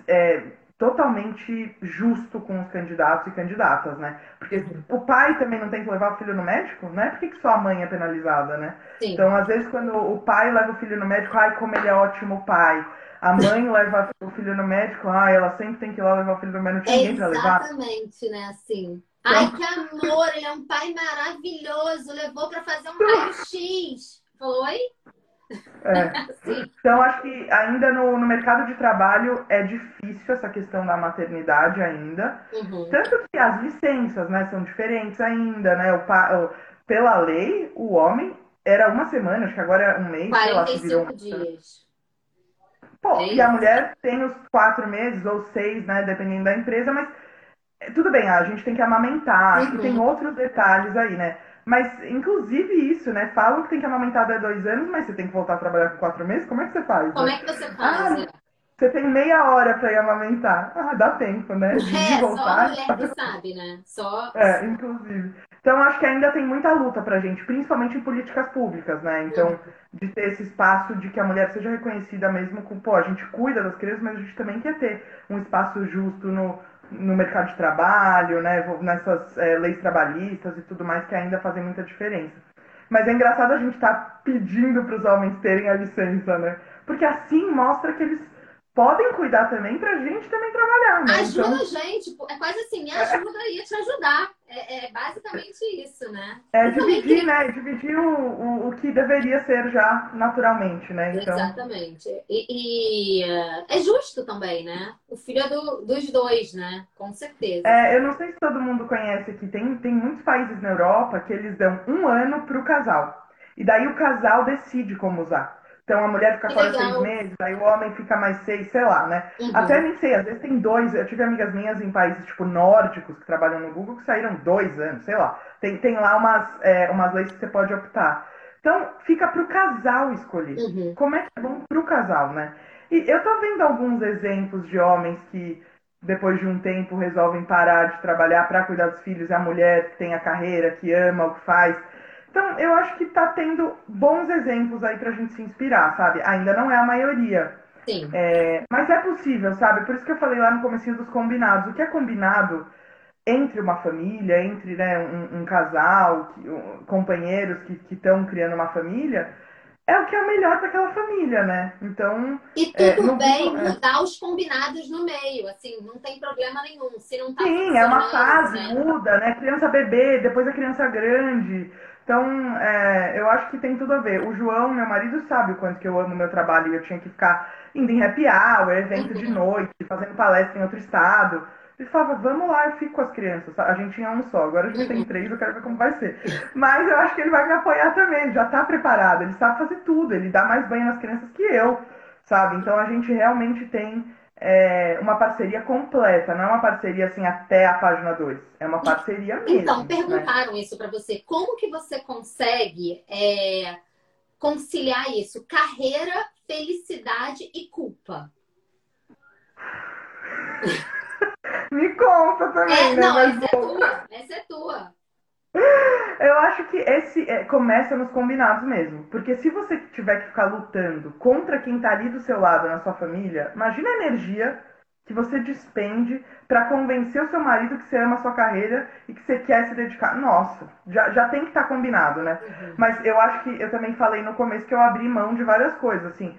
é, totalmente justo com os candidatos e candidatas, né? Porque o pai também não tem que levar o filho no médico, né? Por que, que só a mãe é penalizada, né? Sim. Então, às vezes, quando o pai leva o filho no médico, ai, como ele é ótimo pai. A mãe (laughs) leva o filho no médico, ai, ela sempre tem que ir lá levar o filho no médico, tinha ninguém pra levar. Exatamente, né? Assim. Então ai, que amor, ele é um pai maravilhoso, levou para fazer um (laughs) raio-x. Falou, oi? É. (laughs) Então, acho que ainda no, no, mercado de trabalho é difícil essa questão da maternidade ainda. Uhum. Tanto que as licenças né, são diferentes ainda, né? O, pela lei, o homem era uma semana, acho que agora é um mês. 45 lá, dias. Pô, e a mulher tem os quatro meses ou seis, né? Dependendo da empresa, mas é, tudo bem, a gente tem que amamentar, uhum. acho que tem outros detalhes aí, né? Mas, inclusive isso, né? Falam que tem que amamentar até dois anos, mas você tem que voltar a trabalhar com quatro meses. Como é que você faz? Como né? é que você faz? Ah, você tem meia hora para ir amamentar. Ah, dá tempo, né? De é, voltar. só a mulher que sabe, né? Só... É, inclusive. Então, acho que ainda tem muita luta pra gente, principalmente em políticas públicas, né? Então, de ter esse espaço de que a mulher seja reconhecida mesmo com, pô, a gente cuida das crianças, mas a gente também quer ter um espaço justo no, no mercado de trabalho, né, nessas é, leis trabalhistas e tudo mais que ainda fazem muita diferença. Mas é engraçado a gente estar tá pedindo para os homens terem a licença, né? Porque assim mostra que eles podem cuidar também pra gente também trabalhar, né? Ajuda então... a gente, é quase assim, me ajuda aí a te ajudar. É, é basicamente isso, né? É dividir, né? Dividir o, o, o, que deveria ser já naturalmente, né? Então... Exatamente. E, e é justo também, né? O filho é do, dos dois, né? Com certeza. É, eu não sei se todo mundo conhece aqui, tem, tem muitos países na Europa que eles dão um ano pro casal. E daí o casal decide como usar. Então a mulher fica fora seis meses, aí o homem fica mais seis, sei lá, né? Uhum. Até nem sei, às vezes tem dois. Eu tive amigas minhas em países tipo nórdicos que trabalham no Google que saíram dois anos, sei lá. Tem, tem lá umas, é, umas leis que você pode optar. Então fica pro casal escolher. Uhum. Como é que é bom pro casal, né? E eu tô vendo alguns exemplos de homens que depois de um tempo resolvem parar de trabalhar para cuidar dos filhos e a mulher que tem a carreira, que ama o que faz então, eu acho que tá tendo bons exemplos aí pra gente se inspirar, sabe? Ainda não é a maioria. Sim. É, mas é possível, sabe? Por isso que eu falei lá no começo dos combinados. O que é combinado entre uma família, entre né, um, um casal, que, um, companheiros que estão criando uma família, é o que é melhor para aquela família, né? Então. E é, tudo é, bem mudar os combinados no meio, assim, não tem problema nenhum. Se não tá Sim, é uma fase, né? muda, né? Criança bebê, depois a criança grande. Então, é, eu acho que tem tudo a ver. O João, meu marido, sabe o quanto que eu amo meu trabalho e eu tinha que ficar indo em happy hour, evento de (laughs) noite, fazendo palestra em outro estado. Ele falava, vamos lá, eu fico com as crianças. A gente tinha um só, agora a gente tem três, eu quero ver como vai ser. Mas eu acho que ele vai me apoiar também, ele já tá preparado, ele sabe fazer tudo, ele dá mais banho nas crianças que eu, sabe? Então a gente realmente tem é, uma parceria completa, não é uma parceria assim até a página 2. É uma parceria mesmo. Então, né? perguntaram né? isso para você. Como que você consegue é, conciliar isso? Carreira, felicidade e culpa. (laughs) Me conta também, é, né? Não, essa é tua. Essa é tua. Eu acho que esse é, começa nos combinados mesmo. Porque se você tiver que ficar lutando contra quem tá ali do seu lado na sua família, imagina a energia que você despende para convencer o seu marido que você ama a sua carreira e que você quer se dedicar. Nossa, já, já tem que estar tá combinado, né? Uhum. Mas eu acho que eu também falei no começo que eu abri mão de várias coisas, assim.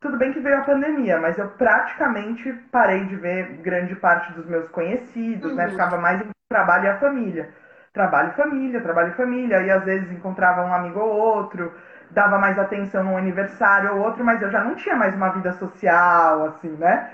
Tudo bem que veio a pandemia, mas eu praticamente parei de ver grande parte dos meus conhecidos, né? uhum. né? Ficava mais em trabalho e a família trabalho e família, trabalho e família, e às vezes encontrava um amigo ou outro, dava mais atenção num aniversário ou outro, mas eu já não tinha mais uma vida social, assim, né?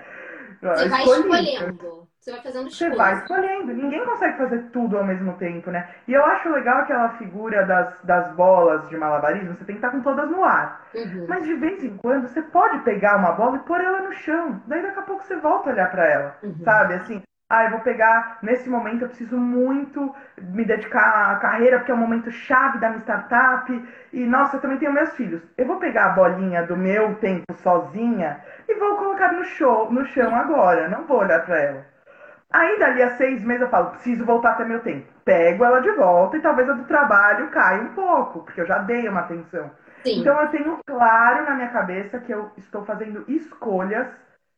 Você vai escolhendo. Você vai fazendo Você escolhas. vai escolhendo. Ninguém consegue fazer tudo ao mesmo tempo, né? E eu acho legal aquela figura das, das bolas de malabarismo, você tem que estar com todas no ar. Uhum. Mas de vez em quando você pode pegar uma bola e pôr ela no chão. Daí daqui a pouco você volta a olhar pra ela. Uhum. Sabe? Assim, ah, eu vou pegar, nesse momento eu preciso muito me dedicar à carreira, porque é um momento chave da minha startup. E, nossa, eu também tenho meus filhos. Eu vou pegar a bolinha do meu tempo sozinha e vou colocar no, show, no chão agora. Não vou olhar pra ela. Aí, dali a seis meses, eu falo, preciso voltar até meu tempo. Pego ela de volta e talvez a do trabalho caia um pouco, porque eu já dei uma atenção. Sim. Então, eu tenho claro na minha cabeça que eu estou fazendo escolhas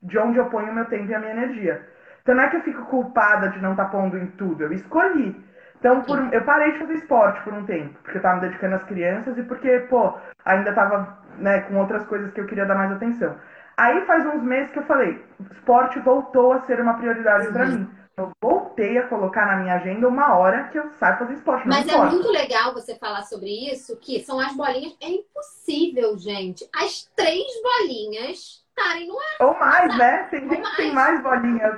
de onde eu ponho o meu tempo e a minha energia. Então, não é que eu fico culpada de não estar pondo em tudo, eu escolhi. Então, por, eu parei de fazer esporte por um tempo, porque eu estava me dedicando às crianças e porque, pô, ainda estava né, com outras coisas que eu queria dar mais atenção. Aí faz uns meses que eu falei, esporte voltou a ser uma prioridade para Uhum. mim. Eu voltei a colocar na minha agenda uma hora que eu saio fazer esporte. Mas é importa. muito legal você falar sobre isso, que são as bolinhas. É impossível, gente. As três bolinhas estarem no ar. Ou mais, né? Tem Ou gente que tem mais. mais bolinhas.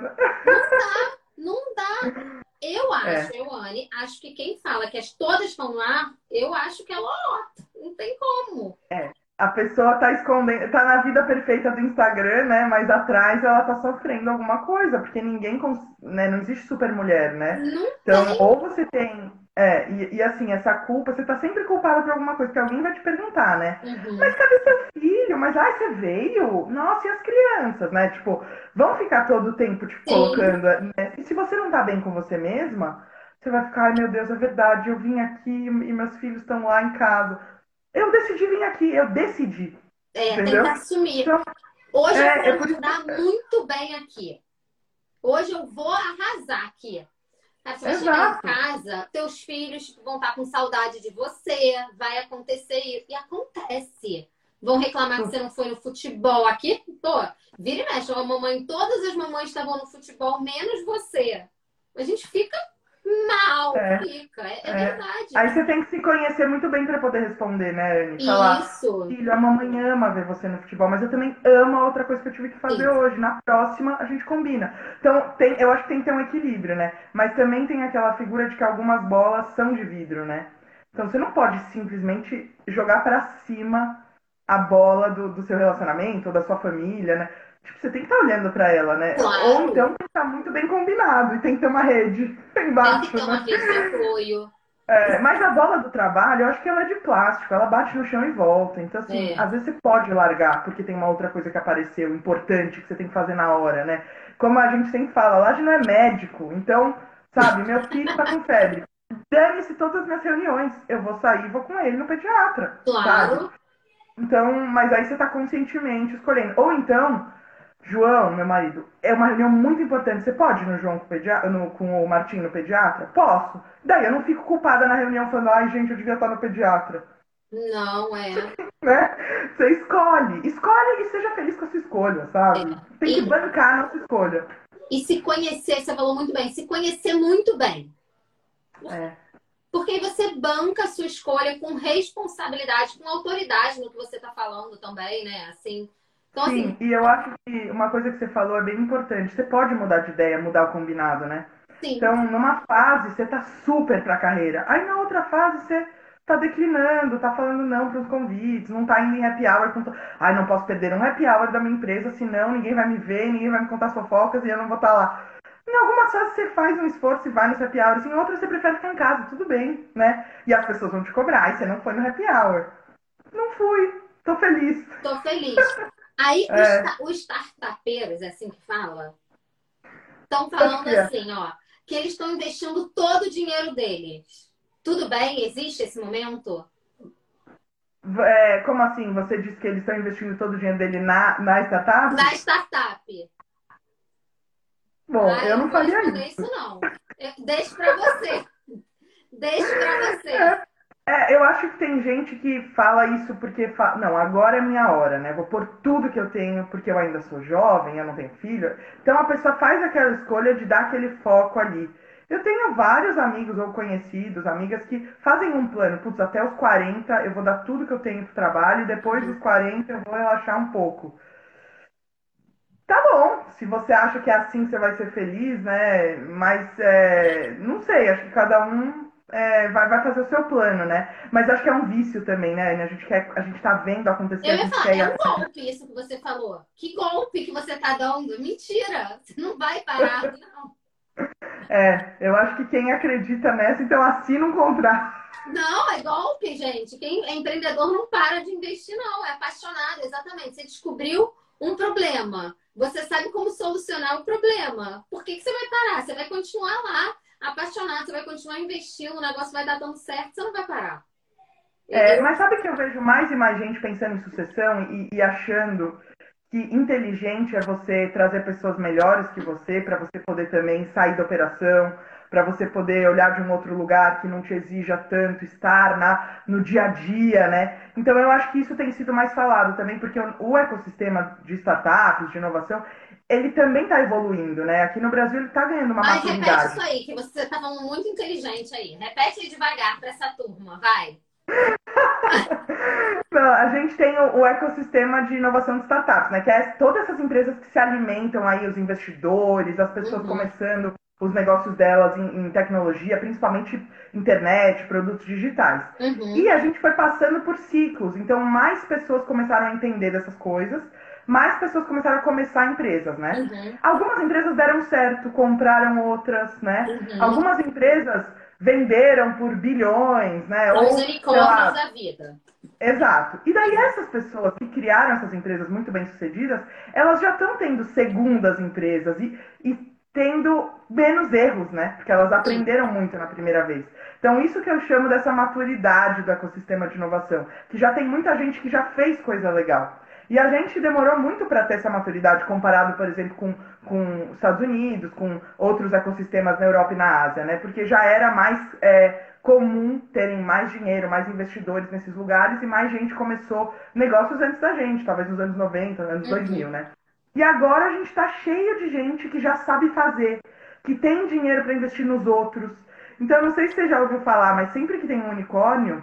Não dá. Eu (laughs) É. acho, eu, Anne, acho que quem fala que as todas estão no ar, eu acho que é lorota. Não tem como. A pessoa tá escondendo, tá na vida perfeita do Instagram, né? Mas atrás ela tá sofrendo alguma coisa, porque ninguém, cons- né? Não existe super mulher, né? Não Então, tem. ou você tem. É, e, e assim, essa culpa, você tá sempre culpada por alguma coisa, que alguém vai te perguntar, né? Uhum. Mas cadê seu filho? Mas ai, você veio? Nossa, e as crianças, né? Tipo, vão ficar todo o tempo te Sim. colocando. Né? E se você não tá bem com você mesma, você vai ficar, ai meu Deus, é verdade, eu vim aqui e meus filhos estão lá em casa. Eu decidi vir aqui, eu decidi. É, tem Entendeu? que assumir. Então, Hoje é, eu é vou mandar muito bem aqui. Hoje eu vou arrasar aqui. Você vai chegar Exato. em casa, teus filhos vão estar com saudade de você, vai acontecer isso. E acontece. Vão reclamar que você não foi no futebol aqui. Pô, vira e mexe. A mamãe, todas as mamães estavam no futebol, menos você. A gente fica mal, É. fica. É, é É. verdade. aí você tem que se conhecer muito bem pra poder responder, né, Anne? Falar, Isso. Filho, a mamãe ama ver você no futebol, mas eu também amo a outra coisa que eu tive que fazer Isso. hoje. Na próxima, a gente combina. Então, tem, eu acho que tem que ter um equilíbrio, né? Mas também tem aquela figura de que algumas bolas são de vidro, né? Então, você não pode simplesmente jogar pra cima a bola do, do seu relacionamento ou da sua família, né? Tipo, você tem que estar olhando pra ela, né? Claro. Ou então tem que estar muito bem combinado e tem que ter uma rede (laughs) Tem embaixo, que ter uma né? rede de apoio. É, mas a bola do trabalho, eu acho que ela é de plástico, ela bate no chão e volta. Então, assim, É. às vezes você pode largar, porque tem uma outra coisa que apareceu, importante, que você tem que fazer na hora, né? Como a gente sempre fala, lá não é médico. Então, sabe, meu filho tá com febre. Dane-se todas as minhas reuniões. Eu vou sair e vou com ele no pediatra. sabe? Claro. Então, mas aí você tá conscientemente escolhendo. Ou então, João, meu marido, é uma reunião muito importante. Você pode ir no João com o, pedia- no- com o Martim no pediatra? Posso. Daí eu não fico culpada na reunião falando, ai gente, eu devia estar no pediatra. Não, é. (laughs) Né? Você escolhe. Escolhe e seja feliz com a sua escolha, sabe? É. Tem que E- bancar a nossa escolha. E se conhecer, você falou muito bem, se conhecer muito bem. É. Porque aí você banca a sua escolha com responsabilidade, com autoridade no que você está falando também, né? Assim. Então, Sim, assim, e eu acho que uma coisa que você falou é bem importante. Você pode mudar de ideia, mudar o combinado, né? sim. Então, numa fase, você tá super pra carreira. Aí, na outra fase, você tá declinando, tá falando não pros convites, não tá indo em happy hour. Com. Ai, não posso perder um happy hour da minha empresa, senão ninguém vai me ver, ninguém vai me contar as fofocas e eu não vou estar lá. Em algumas fases você faz um esforço e vai no happy hour, em outras você prefere ficar em casa, tudo bem, né? E as pessoas vão te cobrar, e você não foi no happy hour. Não fui, tô feliz. Tô feliz. Aí os, É. sta- os startupeiros, é assim que fala, estão falando é. assim, ó, que eles estão investindo todo o dinheiro deles. Tudo bem? Existe esse momento? É, como assim? Você disse que eles estão investindo todo o dinheiro dele na, na startup? Da startup. Bom, Ah, eu não faria isso. isso, não. Eu- Deixo pra você. Deixo pra você. É, eu acho que tem gente que fala isso porque fala, não, agora é minha hora, né? Vou pôr tudo que eu tenho porque eu ainda sou jovem, eu não tenho filho. Então a pessoa faz aquela escolha de dar aquele foco ali. Eu tenho vários amigos ou conhecidos, amigas que fazem um plano, putz, até os 40 eu vou dar tudo que eu tenho pro trabalho e depois dos 40 eu vou relaxar um pouco. tá bom, se você acha que é assim que você vai ser feliz, né? Mas é, não sei, acho que cada um é, vai, vai fazer o seu plano, né? Mas acho que é um vício também, né? A gente, quer, a gente tá vendo acontecer. Eu ia falar, é um golpe isso que você falou. Que golpe que você tá dando? Mentira! Você não vai parar, (laughs) não. É, eu acho que quem acredita nessa, então assina um contrato. Não, é golpe, gente. Quem é empreendedor não para de investir, não. É apaixonado, exatamente. Você descobriu um problema. Você sabe como solucionar o problema. Por que, que você vai parar? Você vai continuar lá, apaixonado, você vai continuar investindo, o negócio vai dar dando certo, você não vai parar. É, mas sabe que eu vejo mais e mais gente pensando em sucessão e, e achando que inteligente é você trazer pessoas melhores que você para você poder também sair da operação, para você poder olhar de um outro lugar que não te exija tanto estar na, no dia a dia, né? Então eu acho que isso tem sido mais falado também, porque o ecossistema de startups, de inovação, ele também está evoluindo, né? Aqui no Brasil ele está ganhando uma Mas maturidade. repete isso aí, que você está falando muito inteligente aí. Repete devagar para essa turma, vai. (laughs) A gente tem o, o, ecossistema de inovação de startups, né? Que é todas essas empresas que se alimentam aí, os investidores, as pessoas uhum. começando os negócios delas em, em, tecnologia, principalmente internet, produtos digitais. Uhum. E a gente foi passando por ciclos, então mais pessoas começaram a entender dessas coisas, mais pessoas começaram a começar empresas, né? Uhum. Algumas empresas deram certo, compraram outras, né? Uhum. Algumas empresas venderam por bilhões, né? Os unicórnios da vida. Exato. E daí essas pessoas que criaram essas empresas muito bem sucedidas, elas já estão tendo segundas empresas e, e tendo menos erros, né? Porque elas aprenderam muito na primeira vez. Então, isso que eu chamo dessa maturidade do ecossistema de inovação, que já tem muita gente que já fez coisa legal. E a gente demorou muito para ter essa maturidade comparado, por exemplo, com, com os Estados Unidos, com outros ecossistemas na Europa e na Ásia, né? Porque já era mais é, comum terem mais dinheiro, mais investidores nesses lugares e mais gente começou negócios antes da gente, talvez nos anos 90, anos 2000, uhum. né? E agora a gente está cheio de gente que já sabe fazer, que tem dinheiro para investir nos outros. Então, não sei se você já ouviu falar, mas sempre que tem um unicórnio,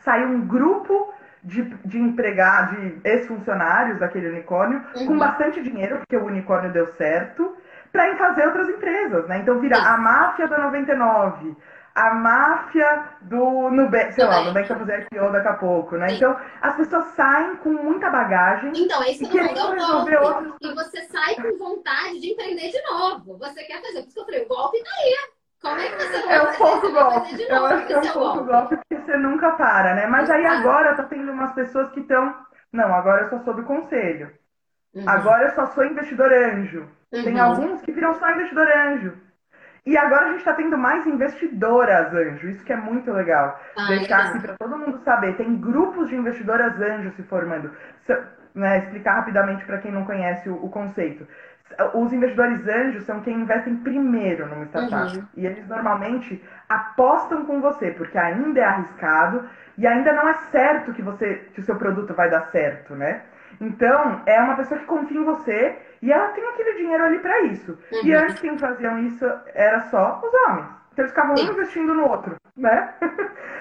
sai um grupo de, de empregar, de ex-funcionários daquele unicórnio, uhum. com bastante dinheiro, porque o unicórnio deu certo, para fazer outras empresas, né? Então vira a máfia da 99, a máfia do Nubank, sei lá, o Nubank vai fazer IPO daqui a pouco, né? Sim. Então, as pessoas saem com muita bagagem. Então, esse não é o golpe. Outros... E você sai com vontade de empreender de novo. Você quer fazer. Por isso que eu falei, o golpe tá aí. Como é que você vai É um pouco golpe. Eu acho que é um pouco golpe porque você nunca para, né? Mas aí agora tá tendo umas pessoas que estão. Não, agora eu só sou do conselho. Uhum. Agora eu só sou investidor anjo. Uhum. Tem alguns que viram só investidor anjo. E agora a gente está tendo mais investidoras anjo, isso que é muito legal. Ah, Deixar é. aqui para todo mundo saber. Tem grupos de investidoras anjo se formando. Se, né, explicar rapidamente para quem não conhece o, o, conceito. Os investidores anjos são quem investem primeiro numa startup. Uhum. E eles normalmente apostam com você, porque ainda é arriscado e ainda não é certo que, você, que o seu produto vai dar certo, né? Então, é uma pessoa que confia em você e ela tem aquele dinheiro ali para isso. Uhum. E antes quem faziam isso era só os homens. Então eles ficavam um investindo no outro, né?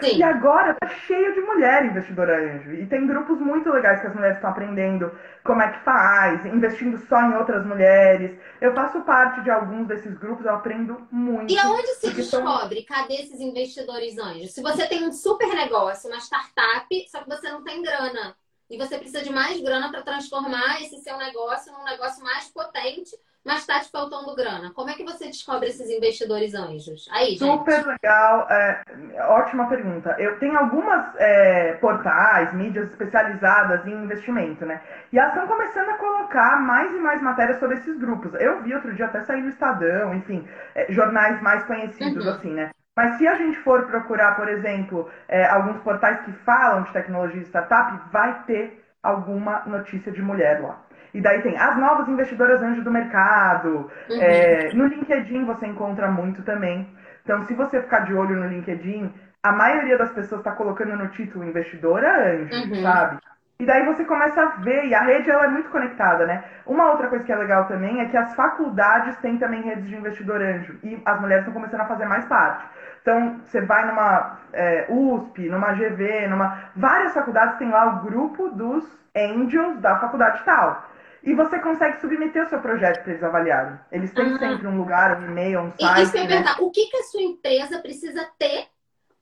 Sim. E agora tá cheio de mulher investidora anjo. E tem grupos muito legais que as mulheres estão aprendendo como é que faz, investindo só em outras mulheres. Eu faço parte de alguns desses grupos, eu aprendo muito. E aonde se descobre? São... Cadê esses investidores anjos? Se você tem um super negócio, uma startup, só que você não tem grana e você precisa de mais grana para transformar esse seu negócio num negócio mais potente, mas está te faltando grana. Como é que você descobre esses investidores anjos? Aí, Super gente. legal, é, ótima pergunta. Eu tenho algumas é, portais, mídias especializadas em investimento, né? E elas estão começando a colocar mais e mais matérias sobre esses grupos. Eu vi outro dia até sair no Estadão, enfim, é, jornais mais conhecidos, uhum. assim, né? Mas se a gente for procurar, por exemplo, é, alguns portais que falam de tecnologia e startup, vai ter alguma notícia de mulher lá. E daí tem as novas investidoras anjo do mercado. Uhum. É, no LinkedIn você encontra muito também. Então, se você ficar de olho no LinkedIn, a maioria das pessoas está colocando no título investidora anjo, uhum. sabe? E daí você começa a ver, e a rede ela é muito conectada, né? Uma outra coisa que é legal também é que as faculdades têm também redes de investidor anjo, e as mulheres estão começando a fazer mais parte. Então, você vai numa é, USP, numa GV, numa. Várias faculdades têm lá o grupo dos angels da faculdade tal. E você consegue submeter o seu projeto para eles avaliarem. Eles têm uhum. sempre um lugar, um e-mail, um site. E isso é verdade. O que, que a sua empresa precisa ter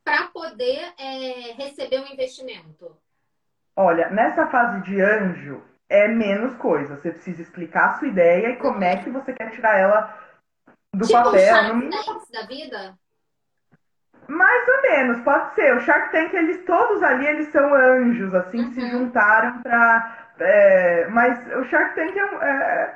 para poder é, receber um investimento? Olha, nessa fase de anjo, é menos coisa. Você precisa explicar a sua ideia e como é que você quer tirar ela do tipo papel. Um no da vida? Mais ou menos, pode ser. O Shark Tank, eles todos ali, eles são anjos, assim, uhum. que se uhum. juntaram para é, mas o Shark Tank é, é,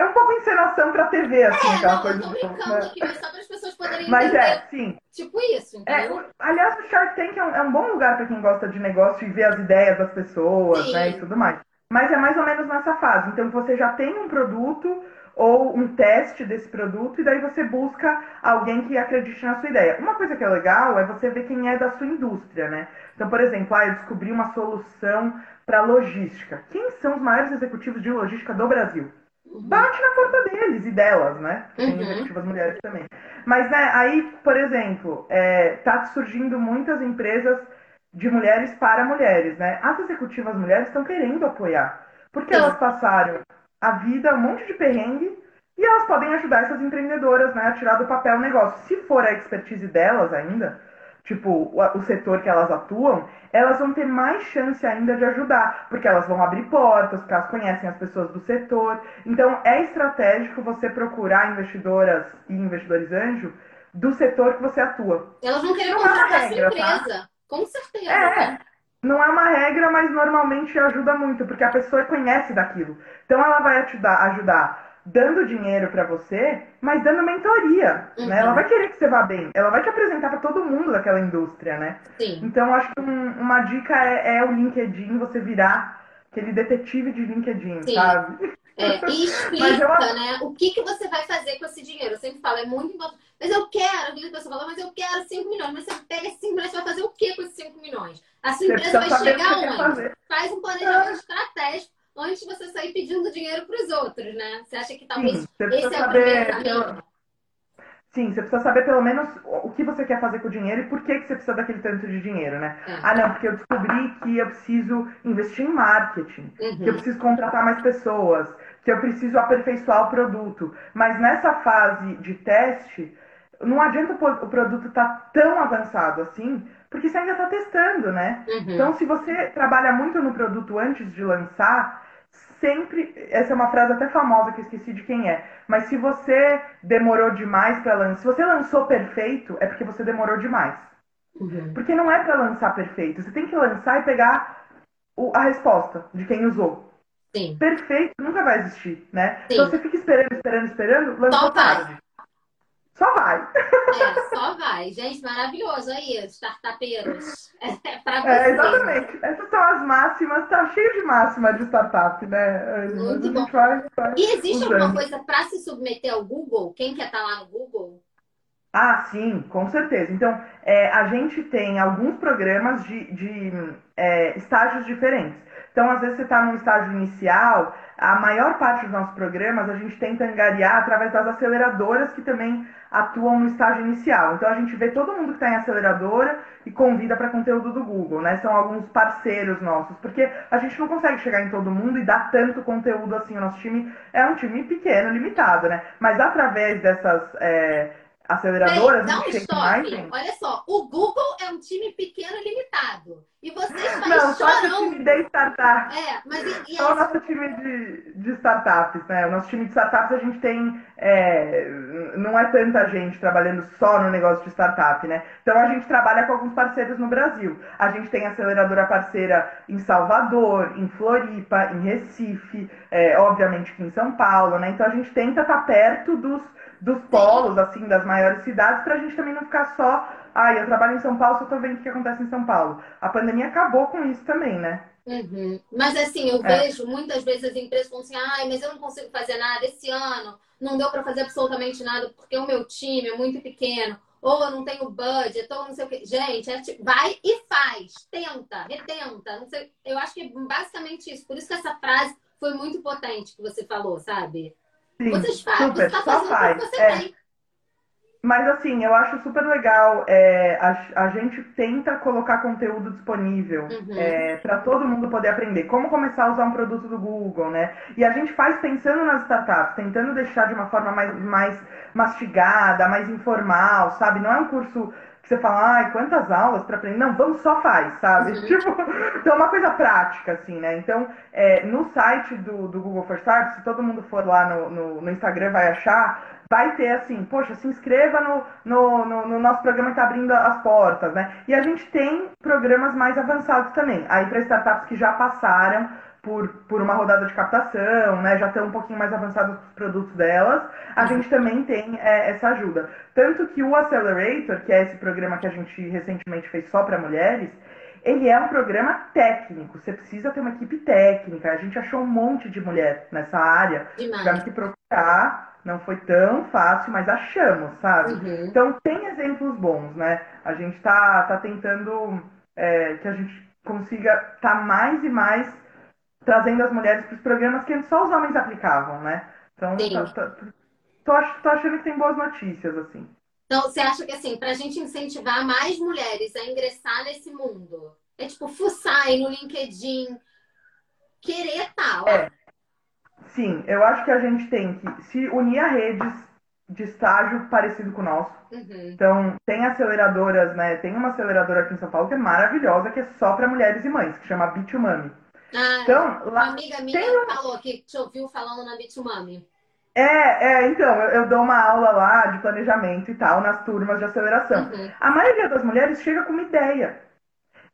é um pouco encenação pra TV, assim, é, aquela não, coisa. Eu tô brincando né? aqui, mas só para as pessoas poderem mas entender. Mas é, sim. Tipo isso, é, entendeu? É, aliás, o Shark Tank é um, é um bom lugar para quem gosta de negócio e ver as ideias das pessoas, sim. né, e tudo mais. Mas é mais ou menos nessa fase. Então você já tem um produto ou um teste desse produto e daí você busca alguém que acredite na sua ideia. Uma coisa que é legal é você ver quem é da sua indústria, né? Então, por exemplo, ah, eu descobri uma solução para logística. Quem são os maiores executivos de logística do Brasil? Bate na porta deles e delas, né? Tem uhum. executivas mulheres também. Mas né, aí, por exemplo, é, tá surgindo muitas empresas de mulheres para mulheres, né? As executivas mulheres estão querendo apoiar. Porque elas passaram a vida, um monte de perrengue, e elas podem ajudar essas empreendedoras né, a tirar do papel o negócio. Se for a expertise delas ainda, tipo, o, o, setor que elas atuam, elas vão ter mais chance ainda de ajudar, porque elas vão abrir portas, porque elas conhecem as pessoas do setor. Então, é estratégico você procurar investidoras e investidores anjo do setor que você atua. Elas vão querer contratar a sua tá? empresa, tá? com certeza. É. Né? Não é uma regra, mas normalmente ajuda muito, porque a pessoa conhece daquilo. Então ela vai ajudar, ajudar dando dinheiro para você, mas dando mentoria, uhum. né? Ela vai querer que você vá bem. Ela vai te apresentar para todo mundo daquela indústria, né? Sim. Então acho que um, uma dica é, é, o LinkedIn, você virar aquele detetive de LinkedIn, Sim. sabe? É, e (laughs) explica, eu... né? O que, que você vai fazer com esse dinheiro? Eu sempre falo, é muito importante. Mas eu quero, a pessoa fala, mas eu quero 5 milhões. Mas você pega 5 milhões, você vai fazer o que com esses 5 milhões? A sua empresa vai chegar onde? Faz um planejamento estratégico antes de você sair pedindo dinheiro para os outros, né? Você acha que talvez Sim, esse é o primeiro? Sim, você precisa saber pelo menos o que você quer fazer com o dinheiro e por que, que você precisa daquele tanto de dinheiro, né? É. Ah, não, porque eu descobri que eu preciso investir em marketing, uhum. que eu preciso contratar mais pessoas, que eu preciso aperfeiçoar o produto. Mas nessa fase de teste, não adianta o produto estar tá tão avançado assim, porque você ainda está testando, né? Uhum. Então, se você trabalha muito no produto antes de lançar, sempre. Essa é uma frase até famosa que eu esqueci de quem é. Mas se você demorou demais para lançar. Se você lançou perfeito, é porque você demorou demais. Uhum. Porque não é para lançar perfeito. Você tem que lançar e pegar o, a resposta de quem usou. Sim. Perfeito nunca vai existir, né? Sim. Então você fica esperando, esperando, esperando, lançou tarde. Só vai. É, (laughs) só vai. Gente, maravilhoso aí, startupeiros. É, pra vocês. É, exatamente. Essas são as máximas, tá cheio de máxima de startup, né? Muito bom. Vai, vai e existe usando. alguma coisa para se submeter ao Google? Quem quer estar tá lá no Google? Ah, sim, com certeza. Então, é, a gente tem alguns programas de, de é, estágios diferentes. Então, às vezes, você está num estágio inicial, a maior parte dos nossos programas a gente tenta angariar através das aceleradoras que também atuam no estágio inicial. Então, a gente vê todo mundo que está em aceleradora e convida para conteúdo do Google, né? São alguns parceiros nossos, porque a gente não consegue chegar em todo mundo e dar tanto conteúdo assim. O nosso time é um time pequeno, limitado, né? Mas através dessas. É, aceleradoras. Peraí, dá um stop. Mais, Olha só, o Google é um time pequeno e limitado. E vocês fazem Não, só o time de startups. É, mas e, e só o nosso time de, de startups, né? O nosso time de startups a gente tem. É, não é tanta gente trabalhando só no negócio de startup, né? Então a gente trabalha com alguns parceiros no Brasil. A gente tem aceleradora parceira em Salvador, em Floripa, em Recife, é, obviamente aqui em São Paulo, né? Então a gente tenta estar perto dos dos polos, assim, das maiores cidades, para a gente também não ficar só, ah, eu trabalho em São Paulo, só tô vendo o que acontece em São Paulo. A pandemia acabou com isso também, né? Uhum. Mas assim, eu é. vejo muitas vezes as empresas falam assim, ai, mas eu não consigo fazer nada esse ano, não deu para fazer absolutamente nada porque o meu time é muito pequeno, ou eu não tenho budget, ou não sei o que. Gente, é tipo, vai e faz, tenta, retenta, não sei. Eu acho que é basicamente isso. Por isso que essa frase foi muito potente que você falou, sabe? Sim, Vocês fazem, super, você tá fazendo faz. você é. tem. Mas assim, eu acho super legal. É, a, a gente tenta colocar conteúdo disponível Uhum. é, para todo mundo poder aprender como começar a usar um produto do Google, né? E a gente faz pensando nas startups, tentando deixar de uma forma mais, mais mastigada, mais informal, sabe? Não é um curso que você fala, ai, quantas aulas para aprender? Não, vamos só faz, sabe? Uhum. (laughs) Tipo, então é uma coisa prática, assim, né? Então, é, no site do, do Google for Startups, se todo mundo for lá no, no, no Instagram vai achar, vai ter assim, poxa, se inscreva no, no, no, no nosso programa que está abrindo as portas, né? E a gente tem programas mais avançados também. Aí para startups que já passaram por, por uma rodada de captação, né? Já estão um pouquinho mais avançados com os produtos delas, a gente também tem é, essa ajuda. Tanto que o Accelerator, que é esse programa que a gente recentemente fez só para mulheres, ele é um programa técnico. Você precisa ter uma equipe técnica. A gente achou um monte de mulher nessa área. Tivemos que procurar. Não foi tão fácil, mas achamos, sabe? Uhum. Então tem exemplos bons, né? A gente tá, tá tentando é, que a gente consiga estar mais e mais trazendo as mulheres para os programas que só os homens aplicavam, né? Então Sim. tá- tá- tô, ach- tô achando que tem boas notícias, assim. Então, você acha que assim, pra gente incentivar mais mulheres a ingressar nesse mundo, é tipo fuçar aí no LinkedIn, querer tal. É. Sim, eu acho que a gente tem que se unir a redes de estágio parecido com o nosso. Uhum. Então, tem aceleradoras, né? Tem uma aceleradora aqui em São Paulo que é maravilhosa, que é só para mulheres e mães, que chama Bitumami. Ah, Então, uma lá. amiga minha falou que te ouviu falando na Bitumami. É, é, então, eu, eu dou uma aula lá de planejamento e tal, nas turmas de aceleração. Uhum. A maioria das mulheres chega com uma ideia.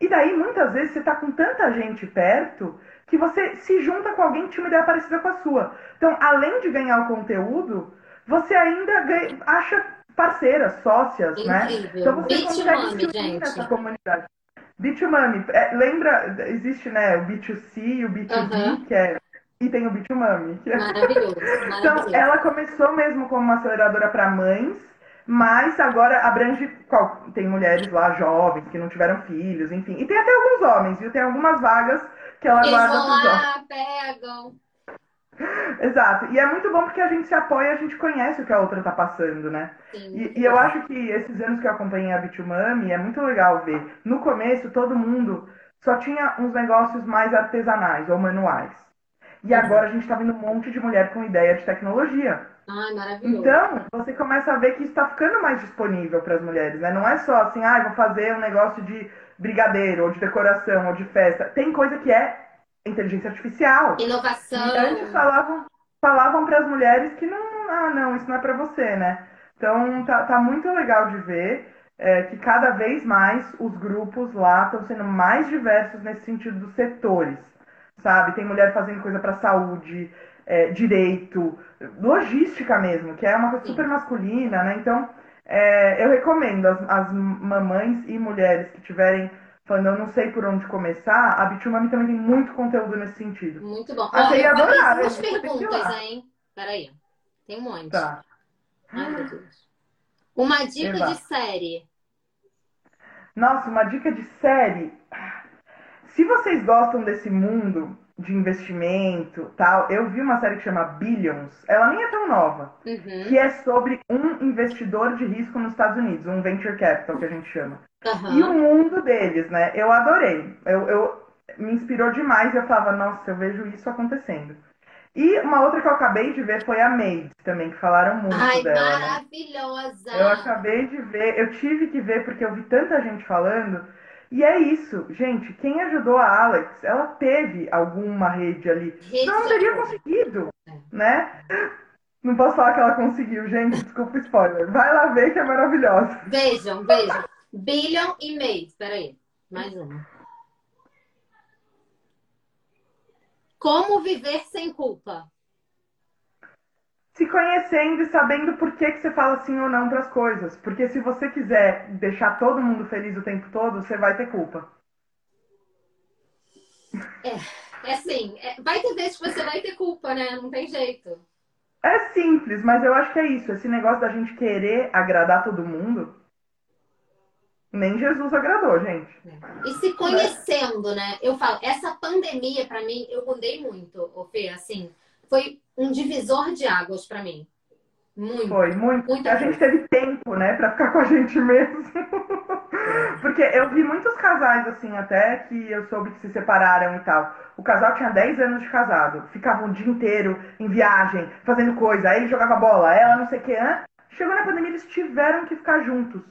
E daí, muitas vezes, você tá com tanta gente perto que você se junta com alguém que tinha uma ideia parecida com a sua. Então, além de ganhar o conteúdo, você ainda ganha- acha parceiras, sócias, né? Incrível. Então você consegue unir gente. nessa comunidade. B2Mami, é, lembra, existe né, o B2C e o B2B, Aham. que é, e tem o B2Mami, que é Maravilhoso, (laughs) então, maravilhoso. ela começou mesmo como uma aceleradora para mães, mas agora abrange. qual- Tem mulheres lá jovens que não tiveram filhos, enfim. E tem até alguns homens, viu? Tem algumas vagas que ela Eles guarda vão pros homens. lá, pegam. (laughs) Exato. E é muito bom porque a gente se apoia, a gente conhece o que a outra tá passando, né? Sim. E, e eu acho que esses anos que eu acompanhei a Bitumami é muito legal ver. No começo, todo mundo só tinha uns negócios mais artesanais ou manuais. E Uhum. agora a gente tá vendo um monte de mulher com ideia de tecnologia. Ai, maravilhoso. Então, você começa a ver que está ficando mais disponível para as mulheres, né? Não é só assim, ah, vou fazer um negócio de brigadeiro, ou de decoração, ou de festa. Tem coisa que é inteligência artificial. Inovação. E antes falavam, falavam para as mulheres que não, ah, não, isso não é para você, né? Então, tá, tá muito legal de ver é, que cada vez mais os grupos lá estão sendo mais diversos nesse sentido dos setores, sabe? Tem mulher fazendo coisa para saúde, é, direito, logística mesmo, que é uma coisa super masculina, né? Então, é, eu recomendo as, as mamães e mulheres que tiverem falando, eu não sei por onde começar, a Bitumami também tem muito conteúdo nesse sentido. Muito bom. Duas né? Você tem ir perguntas, hein? Peraí. Tem um monte. Tá. Ai, meu Deus. Uma dica de série. Nossa, uma dica de série. Se vocês gostam desse mundo de investimento, tal, eu vi uma série que chama Billions. Ela nem é tão nova, Uhum. que é sobre um investidor de risco nos Estados Unidos, um venture capital que a gente chama. E o mundo deles, né? Eu adorei. Eu, eu me inspirou demais eu falava, nossa, eu vejo isso acontecendo. E uma outra que eu acabei de ver foi a Made também, que falaram muito Ai, dela, né? maravilhosa. Eu acabei de ver, eu tive que ver porque eu vi tanta gente falando. E é isso, gente. Quem ajudou a Alex, ela teve alguma rede ali. Rede Não teria conseguido, É. né? Não posso falar que ela conseguiu, gente. Desculpa o spoiler. Vai lá ver que é maravilhosa. Vejam, vejam. Billion e Made. Peraí. Mais uma. Como viver sem culpa? Se conhecendo e sabendo por que, que você fala sim ou não para as coisas. Porque se você quiser deixar todo mundo feliz o tempo todo, você vai ter culpa. É assim, é- vai ter vezes que você vai ter culpa, né? Não tem jeito. É simples, mas eu acho que é isso. Esse negócio da gente querer agradar todo mundo. Nem Jesus agradou, gente. E se conhecendo, né? Eu falo, essa pandemia, pra mim, eu mudei muito, Fê, assim, foi um divisor de águas pra mim. Muito. Foi, muito. A gente teve tempo, né, pra ficar com a gente mesmo. (laughs) Porque eu vi muitos casais, assim, até que eu soube que se separaram e tal. O casal tinha 10 anos de casado. Ficavam o dia inteiro em viagem, fazendo coisa. Aí ele jogava bola, ela não sei o que. Chegou na pandemia, eles tiveram que ficar juntos.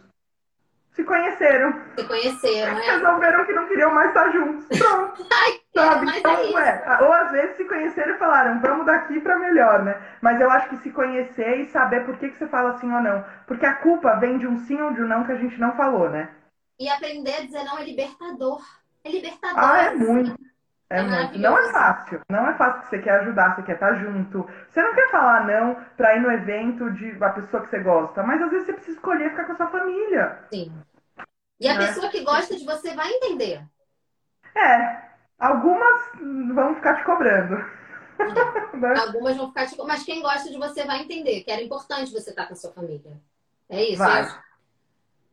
Se conheceram. Se conheceram, é. Resolveram que não queriam mais estar juntos. Pronto. (laughs) Ai, Sabe? mas Então, é é, ou às vezes se conheceram e falaram, vamos daqui pra melhor, né? Mas eu acho que se conhecer e saber por que, que você fala sim ou não. Porque a culpa vem de um sim ou de um não que a gente não falou, né? E aprender a dizer não é libertador. É libertador. Ah, é muito. É, É muito. Não é fácil. Não é fácil que você quer ajudar, você quer estar junto. Você não quer falar não pra ir no evento de uma pessoa que você gosta, mas às vezes você precisa escolher ficar com a sua família. Sim. E a Né? pessoa que gosta de você vai entender. É, algumas vão ficar te cobrando. (laughs) Né? Algumas vão ficar tipo, mas quem gosta de você vai entender que era importante você estar com a sua família. É isso. Vai.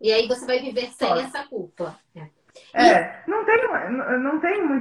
E aí você vai viver sem Pode. essa culpa. É. É, não tem, não tem muito